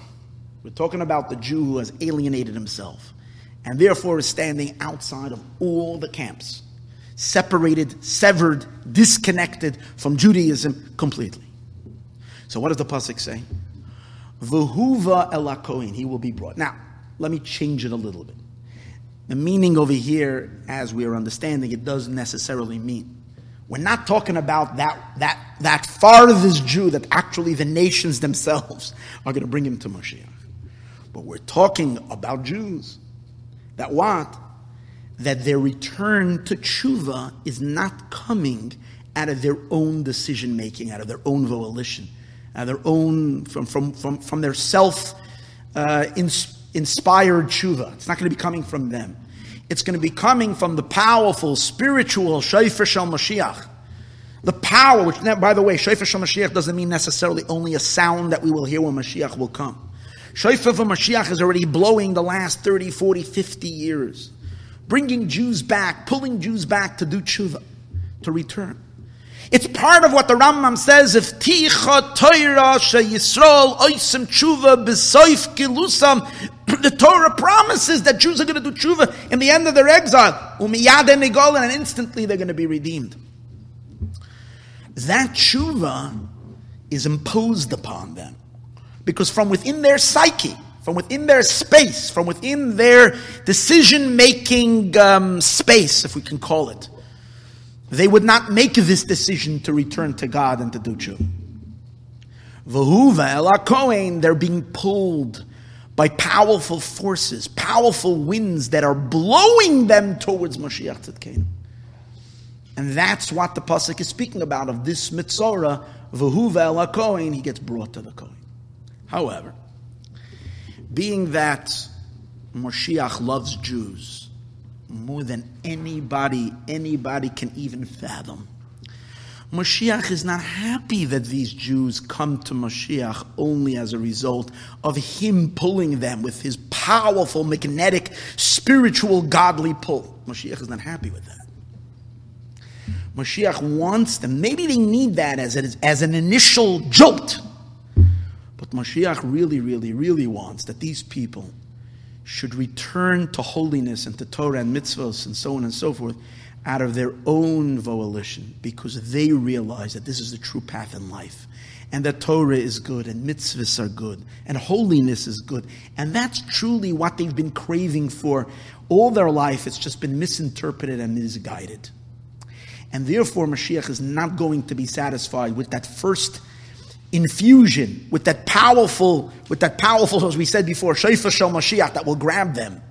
we're talking about the Jew who has alienated himself and therefore is standing outside of all the camps, separated, severed, disconnected from Judaism completely. So what does the pasuk say? V'huva elakoin, he will be brought. Now, let me change it a little bit. The meaning over here, as we are understanding, it doesn't necessarily mean. We're not talking about that, that, that farthest Jew that actually the nations themselves are going to bring him to Moshiach. But we're talking about Jews. That what? That their return to tshuva is not coming out of their own decision making, out of their own volition, of their own, from, from, from, from their self uh, inspired tshuva. It's not going to be coming from them. It's going to be coming from the powerful, spiritual Shofar Shel Mashiach. The power, which, by the way, Shofar Shel Mashiach doesn't mean necessarily only a sound that we will hear when Mashiach will come. Shofar for Mashiach is already blowing the last 30, 40, 50 years. Bringing Jews back, pulling Jews back to do tshuva, to return. It's part of what the Rambam says, if ticha toira Yisrael oisim tshuva b'soif gilusam, the Torah promises that Jews are going to do tshuva in the end of their exile. Umiyad and instantly they're going to be redeemed. That tshuva is imposed upon them. Because from within their psyche, from within their space, from within their decision making um, space, if we can call it, they would not make this decision to return to God and to do tshuva. Vahuva elakoin, they're being pulled by powerful forces, powerful winds that are blowing them towards Mashiach Tzidkenu. And that's what the pasuk is speaking about of this mitzora, v'huva el he gets brought to the kohen. However, being that Moshiach loves Jews more than anybody, anybody can even fathom. Moshiach is not happy that these Jews come to Moshiach only as a result of him pulling them with his powerful, magnetic, spiritual, godly pull. Moshiach is not happy with that. Mashiach wants them. Maybe they need that as, a, as an initial jolt. But Mashiach really, really, really wants that these people should return to holiness and to Torah and mitzvahs and so on and so forth out of their own volition because they realize that this is the true path in life and that Torah is good and mitzvahs are good and holiness is good. And that's truly what they've been craving for all their life. It's just been misinterpreted and misguided. And therefore, Mashiach is not going to be satisfied with that first infusion, with that powerful, with that powerful, as we said before, Shaifa Shal Mashiach that will grab them.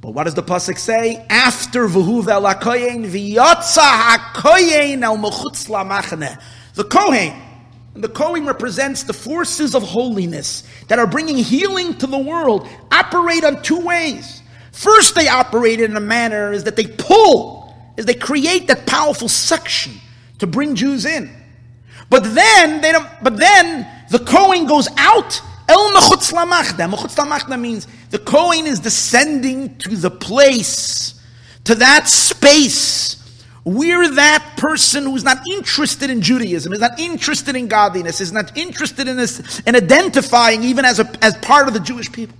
But what does the pasuk say? After v'huv el hakoyen v'yotza hakoyen el mechutz lamachne. The kohen, the kohen represents the forces of holiness that are bringing healing to the world. Operate on two ways. First, they operate in a manner is that they pull is they create that powerful suction to bring Jews in. But then they don't, but then the Kohen goes out. El mechutz lamachne. Mechutz lamachne means the Kohen is descending to the place, to that space where that person who's not interested in Judaism, is not interested in godliness, is not interested in this, in identifying even as a, as part of the Jewish people.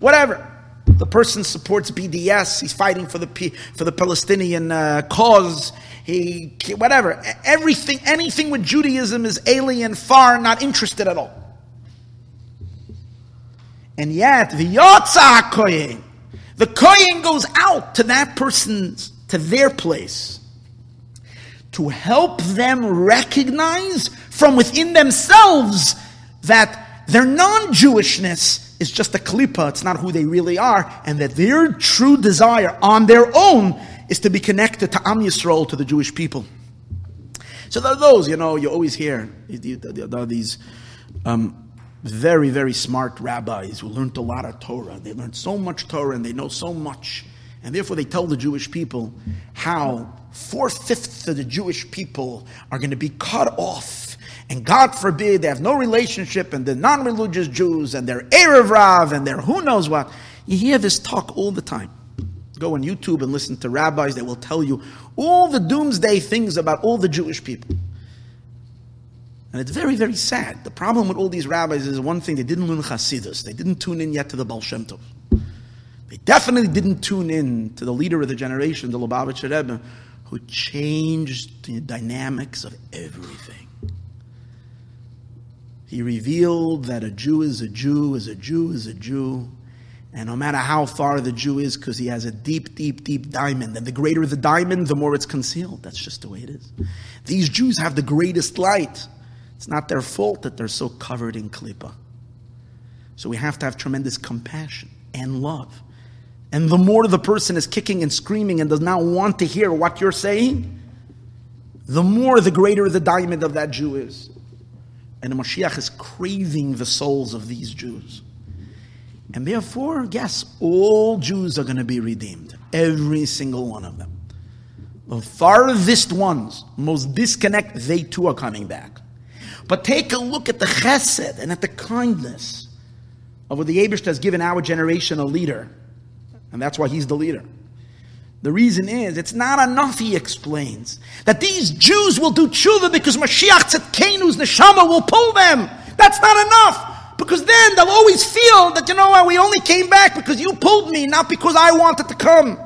Whatever. The person supports BDS. He's fighting for the for the Palestinian uh, cause. He whatever. Everything, anything with Judaism is alien, far, not interested at all. And yet, the Yotza Kohen, the Kohen goes out to that person's to their place to help them recognize from within themselves that their non-Jewishness is just a klipa, it's not who they really are, and that their true desire on their own is to be connected to Am Yisrael, to the Jewish people. So there are those, you know, you always hear, there are these um, very, very smart rabbis who learned a lot of Torah. They learned so much Torah and they know so much. And therefore they tell the Jewish people how four-fifths of the Jewish people are going to be cut off and God forbid they have no relationship, and they're non-religious Jews, and they're Erev Rav, and they're who knows what. You hear this talk all the time. Go on YouTube and listen to rabbis that will tell you all the doomsday things about all the Jewish people. And it's very, very sad. The problem with all these rabbis is one thing, they didn't learn Hasidus. They didn't tune in yet to the Baal Shem Tov. They definitely didn't tune in to the leader of the generation, the Lubavitcher Rebbe, who changed the dynamics of everything. He revealed that a Jew is a Jew, is a Jew, is a Jew. And no matter how far the Jew is, because he has a deep, deep, deep diamond, and the greater the diamond, the more it's concealed. That's just the way it is. These Jews have the greatest light. It's not their fault that they're so covered in klipa. So we have to have tremendous compassion and love. And the more the person is kicking and screaming and does not want to hear what you're saying, the more the greater the diamond of that Jew is. And the Mashiach is craving the souls of these Jews. And therefore, yes, all Jews are going to be redeemed. Every single one of them. The farthest ones, most disconnect, they too are coming back. But take a look at the chesed and at the kindness of what the Abish has given our generation a leader. And that's why he's the leader. The reason is, it's not enough, he explains, that these Jews will do tshuva because Mashiach Tzedkenu's neshama will pull them. That's not enough. Because then they'll always feel that, you know what, we only came back because you pulled me, not because I wanted to come.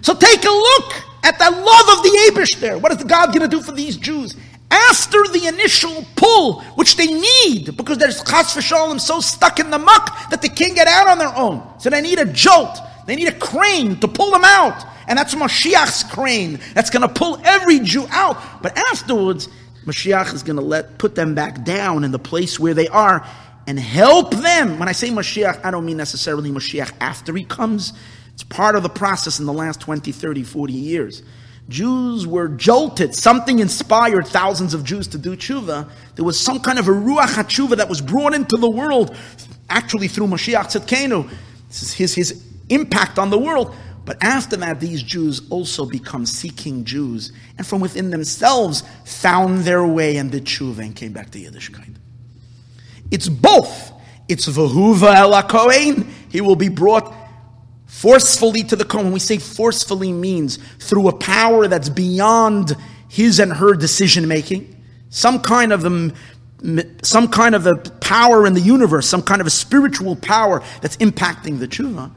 So take a look at the love of the Abish there. What is God going to do for these Jews? After the initial pull, which they need, because they're chas v'shalom so stuck in the muck that they can't get out on their own. So they need a jolt. They need a crane to pull them out. And that's Mashiach's crane that's going to pull every Jew out. But afterwards, Mashiach is going to let put them back down in the place where they are and help them. When I say Mashiach, I don't mean necessarily Mashiach after he comes. It's part of the process in the last 20, 30, 40 years. Jews were jolted. Something inspired thousands of Jews to do tshuva. There was some kind of a ruach tshuva that was brought into the world, actually through Mashiach Tzidkenu. This is his, his impact on the world. But after that, these Jews also become seeking Jews, and from within themselves found their way and did tshuva and came back to Yiddishkeit. It's both. It's v'huva el Kohen. He will be brought forcefully to the Kohen. When we say forcefully means through a power that's beyond his and her decision making, some kind of some kind of a power in the universe, some kind of a spiritual power that's impacting the tshuva.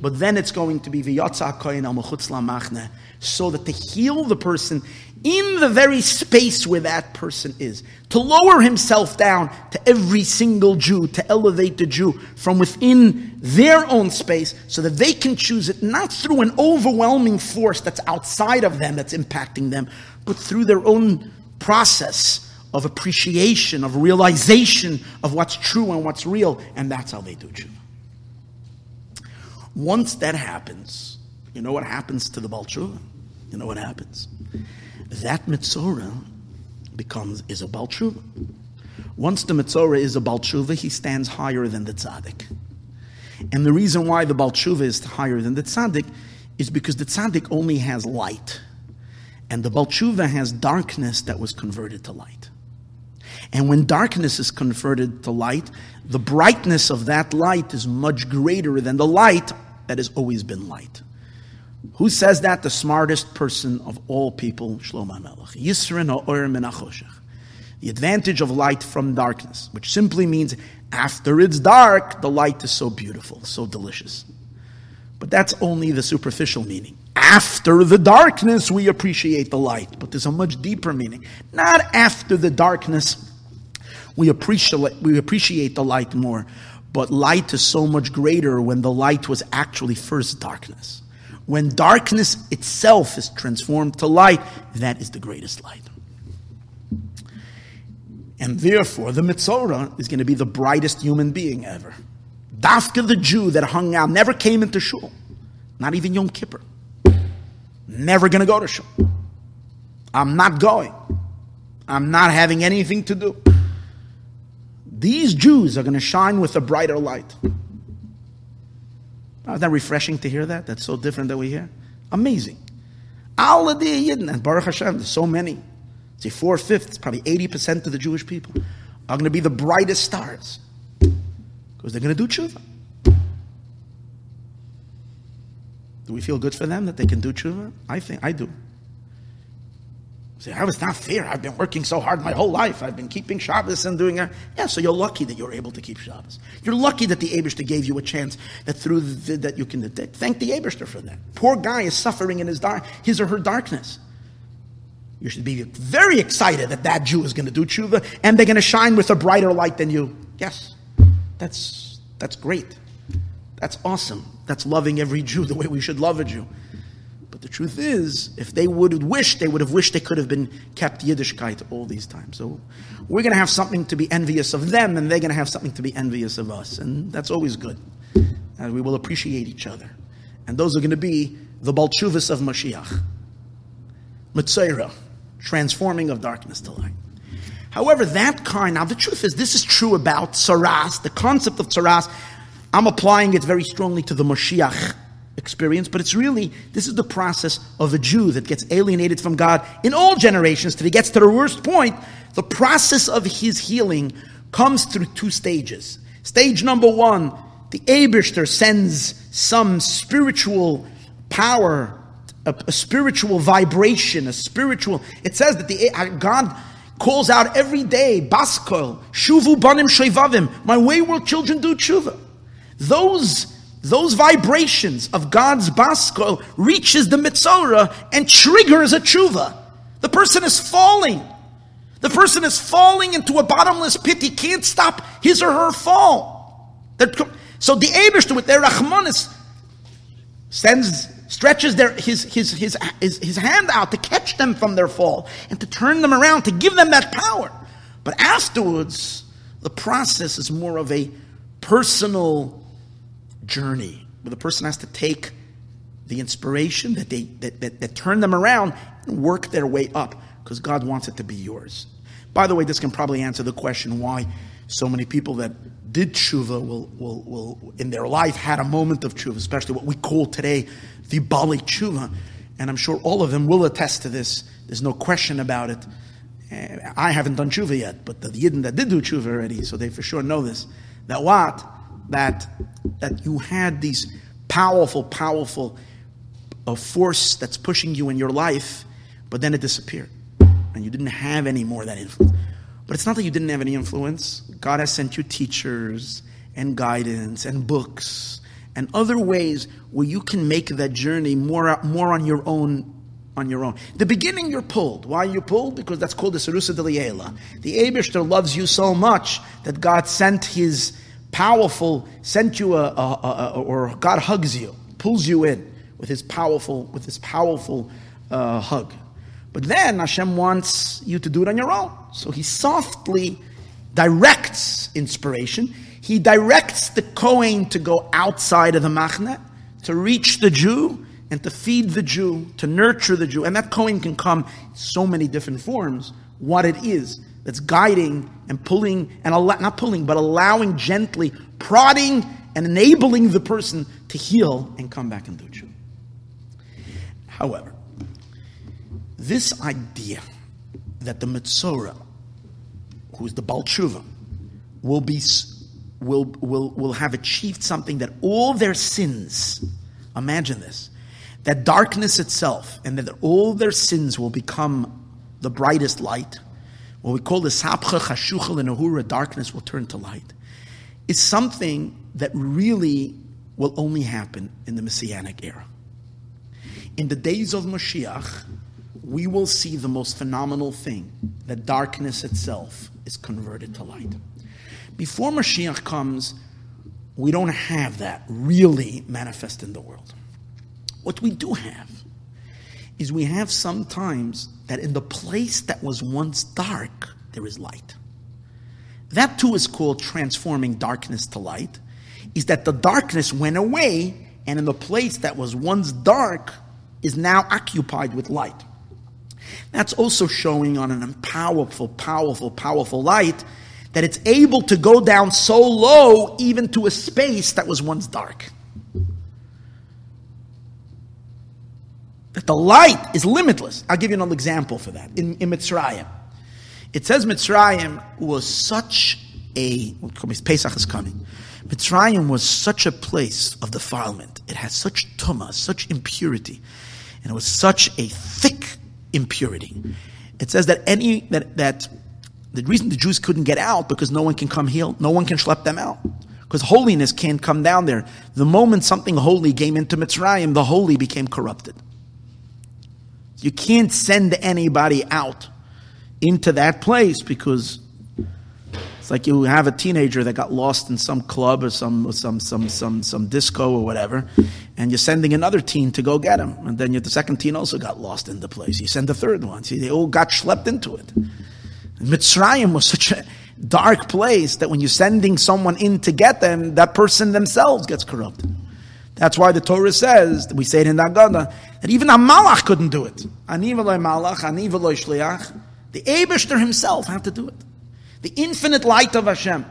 But then it's going to be v'yatza koyin al machne, so that to heal the person in the very space where that person is, to lower himself down to every single Jew, to elevate the Jew from within their own space, so that they can choose it not through an overwhelming force that's outside of them, that's impacting them, but through their own process of appreciation, of realization of what's true and what's real, and that's how they do tshuva. Once that happens, you know what happens to the Balchura? You know what happens? That Mitzorah becomes, is a Balchura. Once the Mitzorah is a Balchuva, he stands higher than the Tzaddik. And the reason why the Balchuva is higher than the Tzaddik is because the Tzaddik only has light. And the Balchuva has darkness that was converted to light. And when darkness is converted to light, the brightness of that light is much greater than the light that has always been light. Who says that? The smartest person of all people, Shlomo Melech. Yisrin ha'orim min The advantage of light from darkness, which simply means after it's dark, the light is so beautiful, so delicious. But that's only the superficial meaning. After the darkness, we appreciate the light. But there's a much deeper meaning. Not after the darkness, we appreciate, we appreciate the light more. But light is so much greater when the light was actually first darkness. When darkness itself is transformed to light, that is the greatest light. And therefore, the Mitzorah is going to be the brightest human being ever. Dafka the Jew that hung out, never came into shul, not even Yom Kippur. Never going to go to shul. I'm not going. I'm not having anything to do. These Jews are going to shine with a brighter light. Isn't that refreshing to hear that? That's so different that we hear. Amazing. All the Yidden, and Baruch Hashem, there's so many. See, four fifths, probably 80% of the Jewish people are going to be the brightest stars because they're going to do tshuva. Do we feel good for them that they can do tshuva? I think I do. Say, it's not fair. I've been working so hard my whole life. I've been keeping Shabbos and doing it. Yeah, so you're lucky that you're able to keep Shabbos. You're lucky that the Abishter gave you a chance that through the, that you can. Thank the Abishter for that. Poor guy is suffering in his dark, his or her darkness. You should be very excited that that Jew is going to do tshuva and they're going to shine with a brighter light than you. Yes, that's that's great. That's awesome. That's loving every Jew the way we should love a Jew. But the truth is, if they would have wished, they would have wished they could have been kept Yiddishkeit all these times. So we're going to have something to be envious of them, and they're going to have something to be envious of us. And that's always good. And we will appreciate each other. And those are going to be the Balchuvas of Mashiach. Mitzayra, transforming of darkness to light. However, that kind, now the truth is, this is true about Tzaras, the concept of Tzaras. I'm applying it very strongly to the Mashiach experience, but it's really, this is the process of a Jew that gets alienated from God in all generations till he gets to the worst point. The process of his healing comes through two stages. Stage number one, the Abishter sends some spiritual power, a, a spiritual vibration, a spiritual, it says that the uh, God calls out every day, Baskol, Shuvu Banim Shovavim, my wayward children do tshuva. Those those vibrations of God's baskol reaches the mitzorah and triggers a tshuva. The person is falling. The person is falling into a bottomless pit. He can't stop his or her fall. So the Abishter with their Rachmanis sends stretches their, his, his, his, his, his hand out to catch them from their fall and to turn them around, to give them that power. But afterwards, the process is more of a personal journey where the person has to take the inspiration that they that, that, that turn them around and work their way up because God wants it to be yours. By the way, this can probably answer the question why so many people that did tshuva will, will, will in their life had a moment of tshuva, especially what we call today the Baalei tshuva. And I'm sure all of them will attest to this. There's no question about it. Eh, I haven't done tshuva yet, but the Yidden that did do tshuva already, so they for sure know this. That what? That, that you had these powerful, powerful uh, force that's pushing you in your life, but then it disappeared. And you didn't have any more that influence. But it's not that you didn't have any influence. God has sent you teachers and guidance and books and other ways where you can make that journey more, more on your own on your own. The beginning you're pulled. Why are you pulled? Because that's called the Sarusa Deliela. The Abishter loves you so much that God sent his powerful, sent you a, a, a, or God hugs you, pulls you in with his powerful, with his powerful uh, hug. But then Hashem wants you to do it on your own. So he softly directs inspiration. He directs the Kohen to go outside of the Machne, to reach the Jew, and to feed the Jew, to nurture the Jew. And that Kohen can come in so many different forms, what it is that's guiding and pulling, and not pulling, but allowing gently, prodding and enabling the person to heal and come back and do Jew. However, this idea that the Mitzora, who is the Balchuva, will be will, will, will have achieved something that all their sins, imagine this, that darkness itself, and that all their sins will become the brightest light, what we call the sapcha chashucha lenahura, darkness will turn to light, is something that really will only happen in the Messianic era. In the days of Mashiach, we will see the most phenomenal thing that darkness itself is converted to light. Before Mashiach comes, we don't have that really manifest in the world. What we do have is we have sometimes that in the place that was once dark, there is light. That too is called transforming darkness to light, is that the darkness went away, and in the place that was once dark is now occupied with light. That's also showing on an powerful, powerful, powerful light that it's able to go down so low even to a space that was once dark. That the light is limitless. I'll give you another example for that. In, in Mitzrayim, it says Mitzrayim was such a, Pesach is coming. Mitzrayim was such a place of defilement. It had such tuma, such impurity, and it was such a thick impurity. It says that any that that the reason the Jews couldn't get out because no one can come heal, no one can schlep them out. Because holiness can't come down there. The moment something holy came into Mitzrayim, the holy became corrupted. You can't send anybody out into that place because it's like you have a teenager that got lost in some club or some some some some some disco or whatever, and you're sending another teen to go get him, and then the second teen also got lost in the place. You send the third one. See, they all got schlepped into it. Mitzrayim was such a dark place that when you're sending someone in to get them, that person themselves gets corrupted. That's why the Torah says, we say it in the Agada, that even a malach couldn't do it. Anivaloi malach, anivaloi shliach. The Abishter himself had to do it. The infinite light of Hashem.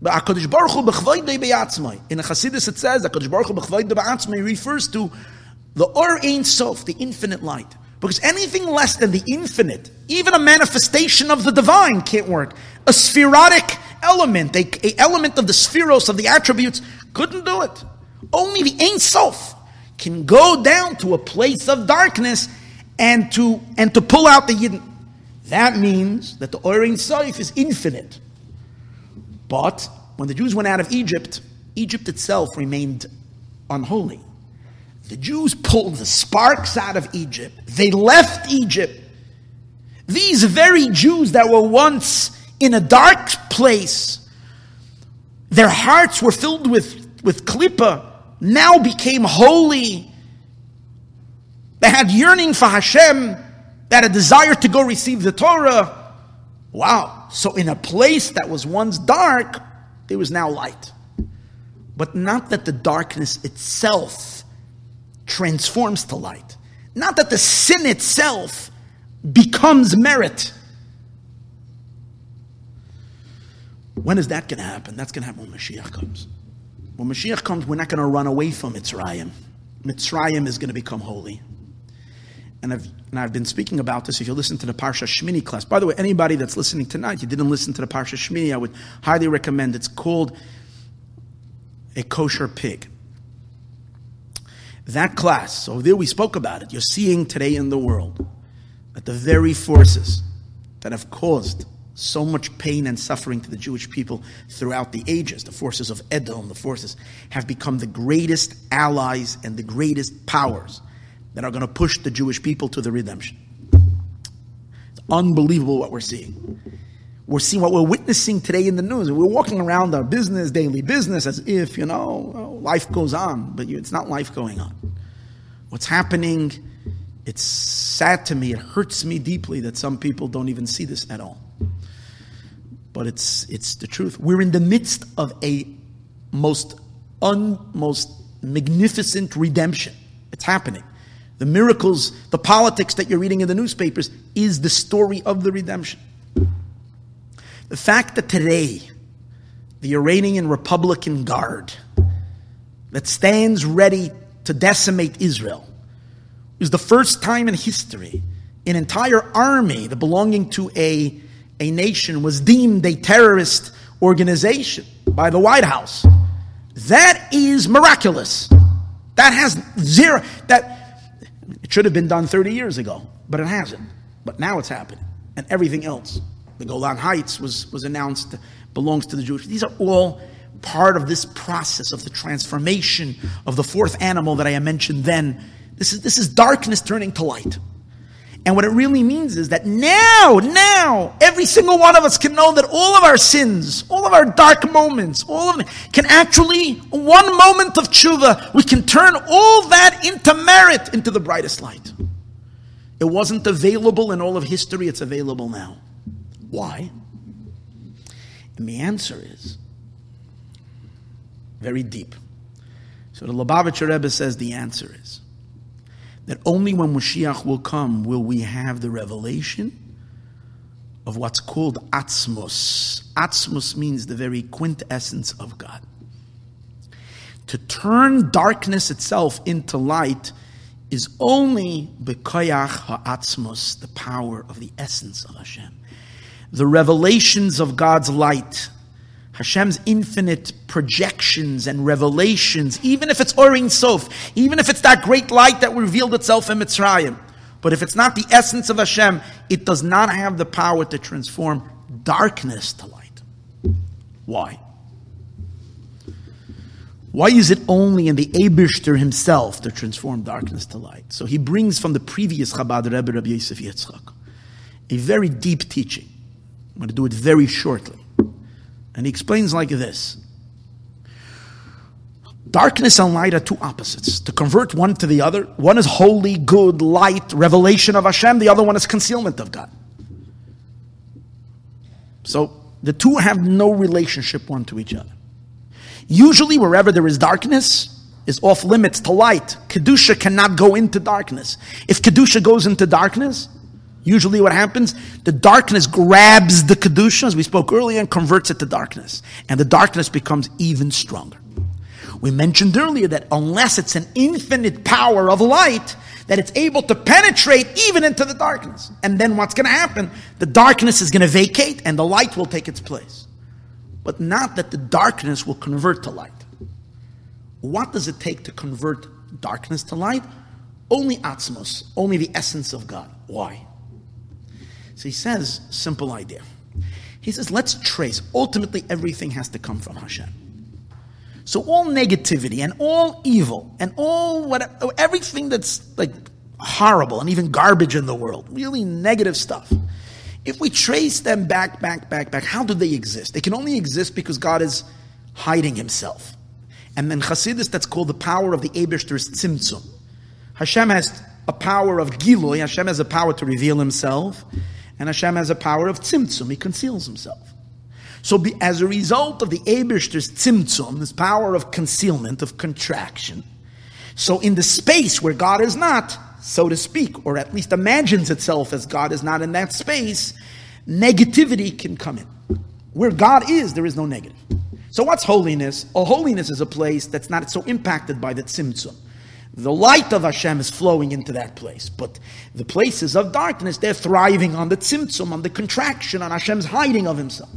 In a Chassidus it says, HaKadosh Baruch Hu b'chvoide refers to the Or Ein Sof, the infinite light. Because anything less than the infinite, even a manifestation of the divine can't work. A spherotic element, a, a element of the spheros, of the attributes, couldn't do it. Only the Ein Sof can go down to a place of darkness and to and to pull out the Yidden. That means that the Or Ein Sof is infinite. But when the Jews went out of Egypt, Egypt itself remained unholy. The Jews pulled the sparks out of Egypt. They left Egypt. These very Jews that were once in a dark place, their hearts were filled with, with klipa, now became holy. They had yearning for Hashem. Had a desire to go receive the Torah. Wow. So in a place that was once dark, there was now light. But not that the darkness itself transforms to light. Not that the sin itself becomes merit. When is that going to happen? That's going to happen when Mashiach comes. When Mashiach comes, we're not going to run away from Mitzrayim. Mitzrayim is going to become holy. And I've, and I've been speaking about this. If you listen to the Parsha Shmini class, by the way, anybody that's listening tonight, you didn't listen to the Parsha Shmini, I would highly recommend. It's called a kosher pig. That class, so there we spoke about it. You're seeing today in the world that the very forces that have caused so much pain and suffering to the Jewish people throughout the ages, the forces of Edom, the forces, have become the greatest allies and the greatest powers that are going to push the Jewish people to the redemption. It's unbelievable what we're seeing. We're seeing what we're witnessing today in the news. We're walking around our business, daily business, as if, you know, life goes on, but it's not life going on. What's happening, it's sad to me, it hurts me deeply that some people don't even see this at all. But it's, it's the truth. We're in the midst of a most, un, most magnificent redemption. It's happening. The miracles, the politics that you're reading in the newspapers is the story of the redemption. The fact that today the Iranian Republican Guard that stands ready to decimate Israel is the first time in history an entire army that belonging to a, a nation was deemed a terrorist organization by the White House. That is miraculous. That has zero, that, it should have been done 30 years ago, but it hasn't. But now it's happening. And everything else the Golan Heights was, was announced belongs to the Jewish. These are all part of this process of the transformation of the fourth animal that I mentioned then. This is, this is darkness turning to light. And what it really means is that now, now, every single one of us can know that all of our sins, all of our dark moments, all of them can actually, one moment of tshuva, we can turn all that into merit, into the brightest light. It wasn't available in all of history, it's available now. Why? And the answer is very deep. So the Lubavitcher Rebbe says the answer is that only when Mashiach will come will we have the revelation of what's called Atzmos. Atzmos means the very quintessence of God. To turn darkness itself into light is only bekoyach ha'atzmos, the power of the essence of Hashem the revelations of God's light, Hashem's infinite projections and revelations, even if it's Or Ein Sof, even if it's that great light that revealed itself in Mitzrayim. But if it's not the essence of Hashem, it does not have the power to transform darkness to light. Why? Why is it only in the Abishter himself to transform darkness to light? So he brings from the previous Chabad Rebbe, Rabbi Yosef Yitzchak, a very deep teaching. I'm going to do it very shortly. And he explains like this Darkness and light are two opposites. To convert one to the other, one is holy, good, light, revelation of Hashem, the other one is concealment of God. So the two have no relationship one to each other. Usually, wherever there is darkness, is off limits to light. Kedusha cannot go into darkness. If Kedusha goes into darkness, Usually what happens, the darkness grabs the Kedusha, as we spoke earlier, and converts it to darkness. And the darkness becomes even stronger. We mentioned earlier that unless it's an infinite power of light, that it's able to penetrate even into the darkness. And then what's going to happen? The darkness is going to vacate and the light will take its place. But not that the darkness will convert to light. What does it take to convert darkness to light? Only Atzmos, only the essence of God. Why? So he says, simple idea. He says, let's trace. Ultimately, everything has to come from Hashem. So all negativity and all evil and all what everything that's like horrible and even garbage in the world, really negative stuff. If we trace them back, back, back, back, how do they exist? They can only exist because God is hiding himself. And then Chassidus, that's called the power of the Ebershter's Tzimtzum. Hashem has a power of Gilui, Hashem has a power to reveal himself, and Hashem has a power of Tzimtzum, he conceals himself. So be, as a result of the Ebershter's Tzimtzum, this power of concealment, of contraction, so in the space where God is not, so to speak, or at least imagines itself as God is not in that space, negativity can come in. Where God is, there is no negative. So what's holiness? Oh, holiness is a place that's not so impacted by the tzimtzum. The light of Hashem is flowing into that place. But the places of darkness, they're thriving on the tzimtzum, on the contraction, on Hashem's hiding of himself.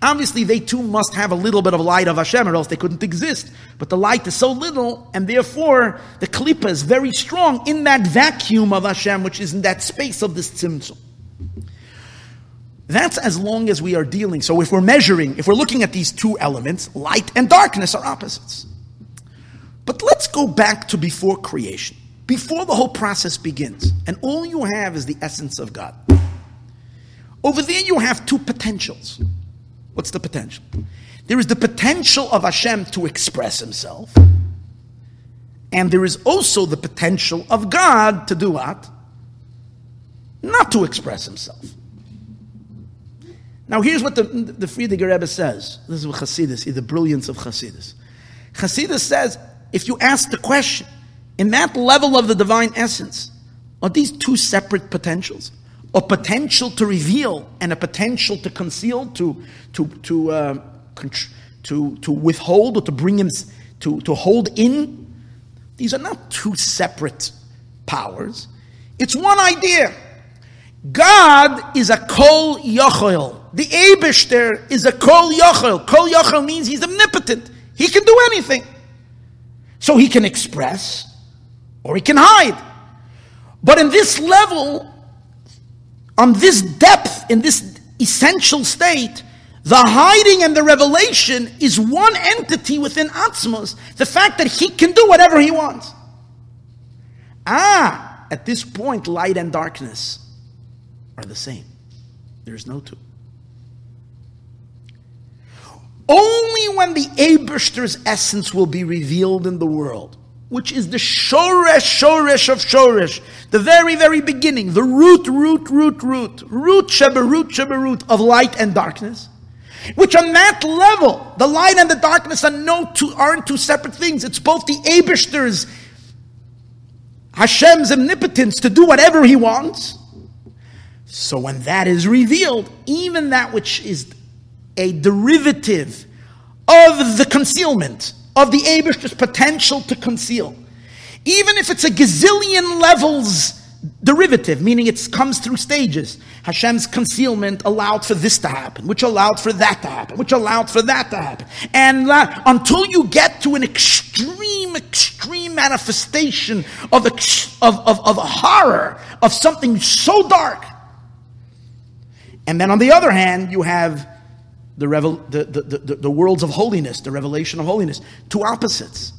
Obviously, they too must have a little bit of light of Hashem, or else they couldn't exist. But the light is so little, and therefore the klipa is very strong in that vacuum of Hashem, which is in that space of this tzimtzum. That's as long as we are dealing. So if we're measuring, if we're looking at these two elements, light and darkness are opposites. But let's go back to before creation, before the whole process begins, and all you have is the essence of God. Over there, you have two potentials. What's the potential? There is the potential of Hashem to express himself, and there is also the potential of God to do what? Not to express himself. Now, here's what the, the Frierdiker Rebbe says. This is what Chassidus, the brilliance of Chassidus. Chassidus says, if you ask the question, in that level of the divine essence, are these two separate potentials? A potential to reveal and a potential to conceal, to, to, to, uh, to, to withhold or to bring him, to, to hold in? These are not two separate powers. It's one idea. God is a kol yochel. The Abishter is a kol yochel. Kol yochel means he's omnipotent. He can do anything. So he can express or he can hide. But in this level, on this depth, in this essential state, the hiding and the revelation is one entity within Atzmos. The fact that he can do whatever he wants. Ah, at this point, light and darkness are the same. There is no two. Only when the Ebershter's essence will be revealed in the world, which is the Shoresh, Shoresh of Shoresh, the very, very beginning, the root, root, root, root, root, Sheberut, Sheberut of light and darkness, which on that level, the light and the darkness are no two, aren't two separate things. It's both the Ebershter's, Hashem's omnipotence to do whatever he wants. So when that is revealed, even that which is a derivative of the concealment, of the Abish's potential to conceal. Even if it's a gazillion levels derivative, meaning it comes through stages. Hashem's concealment allowed for this to happen, which allowed for that to happen, which allowed for that to happen. And until you get to an extreme, extreme manifestation of, of, of, of a horror, of something so dark. And then on the other hand, you have the, revel, the, the, the, the worlds of holiness, the revelation of holiness, two opposites.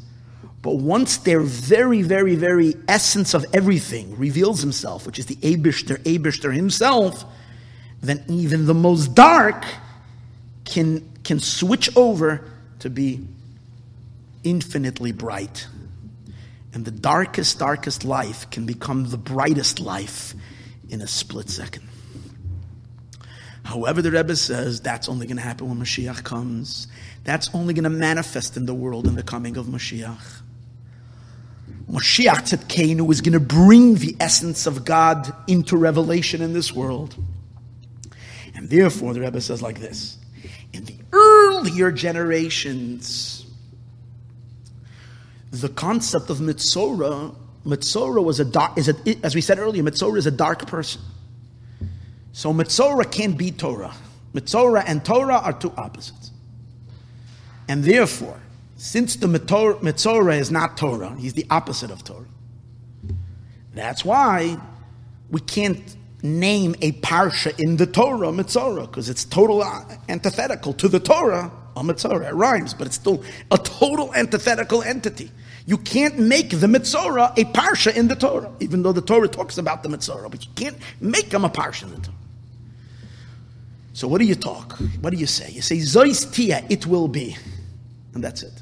But once their very, very, very essence of everything reveals himself, which is the Abishter, Abishter himself, then even the most dark can, can switch over to be infinitely bright. And the darkest, darkest life can become the brightest life in a split second. However, the Rebbe says that's only going to happen when Mashiach comes. That's only going to manifest in the world in the coming of Mashiach. Mashiach Tzidkeinu is going to bring the essence of God into revelation in this world. And therefore, the Rebbe says like this In the earlier generations, the concept of Metzorah, Metzorah was a dark, is a, as we said earlier, Metzorah is a dark person. So Metzorah can't be Torah. Metzorah and Torah are two opposites. And therefore, since the Metzorah is not Torah, he's the opposite of Torah. That's why we can't name a parsha in the Torah Metzorah, because it's total uh, antithetical to the Torah a Metzorah. It rhymes, but it's still a total antithetical entity. You can't make the Metzorah a parsha in the Torah, even though the Torah talks about the Metzorah, but you can't make them a parsha in the Torah. So what do you talk? What do you say? You say, Zois tia, it will be. And that's it.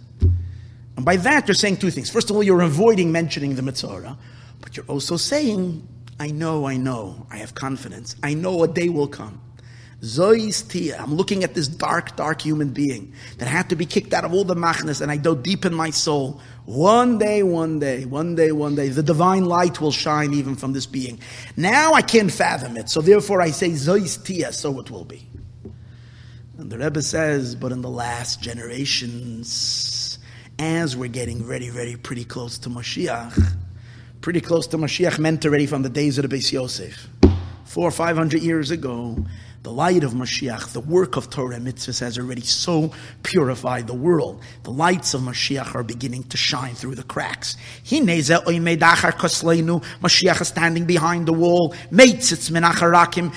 And by that, you're saying two things. First of all, you're avoiding mentioning the Metzorah, but you're also saying, I know, I know, I have confidence. I know a day will come. I'm looking at this dark, dark human being that had to be kicked out of all the machnas, and I go deep in my soul. One day, one day, one day, one day, the divine light will shine even from this being. Now I can't fathom it, so therefore I say Zois tia, so it will be. And the Rebbe says, but in the last generations, as we're getting very, very pretty close to Mashiach, pretty close to Mashiach meant already from the days of the Beis Yosef, four or five hundred years ago, the light of Mashiach, the work of Torah and mitzvahs has already so purified the world. The lights of Mashiach are beginning to shine through the cracks. Mashiach is standing behind the wall.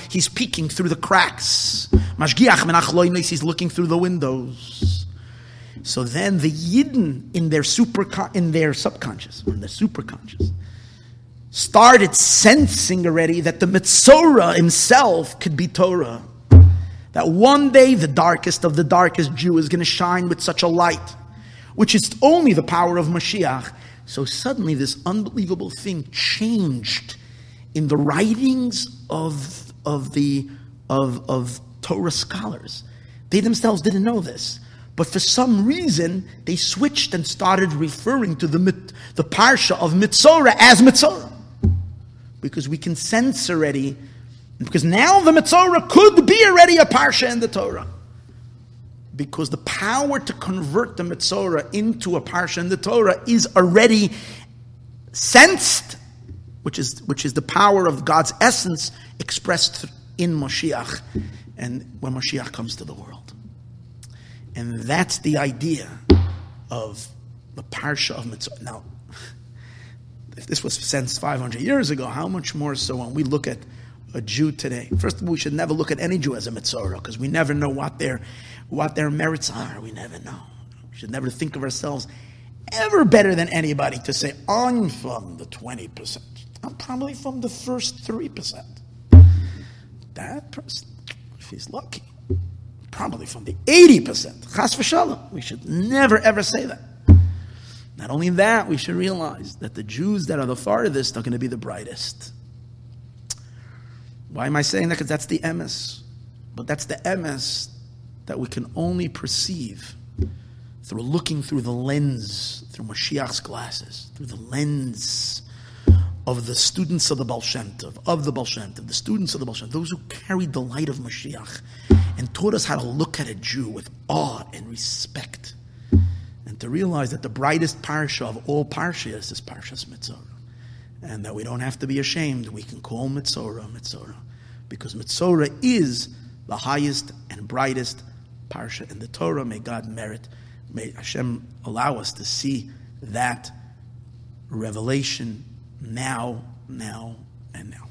He's peeking through the cracks. He's looking through the windows. So then the Yidden in their super in their subconscious, in their superconscious, started sensing already that the Metzorah himself could be Torah. That one day the darkest of the darkest Jew is going to shine with such a light, which is only the power of Mashiach. So suddenly this unbelievable thing changed in the writings of, of the of, of Torah scholars. They themselves didn't know this. But for some reason, they switched and started referring to the, the Parsha of Metzorah as Metzorah because we can sense already, because now the Metzorah could be already a Parsha in the Torah. Because the power to convert the Metzorah into a Parsha in the Torah is already sensed, which is, which is the power of God's essence expressed in Moshiach and when Moshiach comes to the world. And that's the idea of the Parsha of Metzorah. Now, if this was sensed 500 years ago, how much more so when we look at a Jew today? First of all, we should never look at any Jew as a Metzorah because we never know what their, what their merits are. We never know. We should never think of ourselves ever better than anybody to say, I'm from the 20%. I'm probably from the first 3%. That person, if he's lucky, probably from the 80%. Chas v'shalom. We should never ever say that. Not only that, we should realize that the Jews that are the farthest are going to be the brightest. Why am I saying that? Because that's the emes. But that's the emes that we can only perceive through looking through the lens, through Mashiach's glasses, through the lens of the students of the Baal Shem Tov, of the Baal Shem Tov, the students of the Baal Shem Tov, those who carried the light of Mashiach and taught us how to look at a Jew with awe and respect to realize that the brightest parsha of all parshas is Parshas Metzorah. And that we don't have to be ashamed. We can call Metzorah Metzorah. Because Metzorah is the highest and brightest parsha in the Torah. May God merit, may Hashem allow us to see that revelation now, now, and now.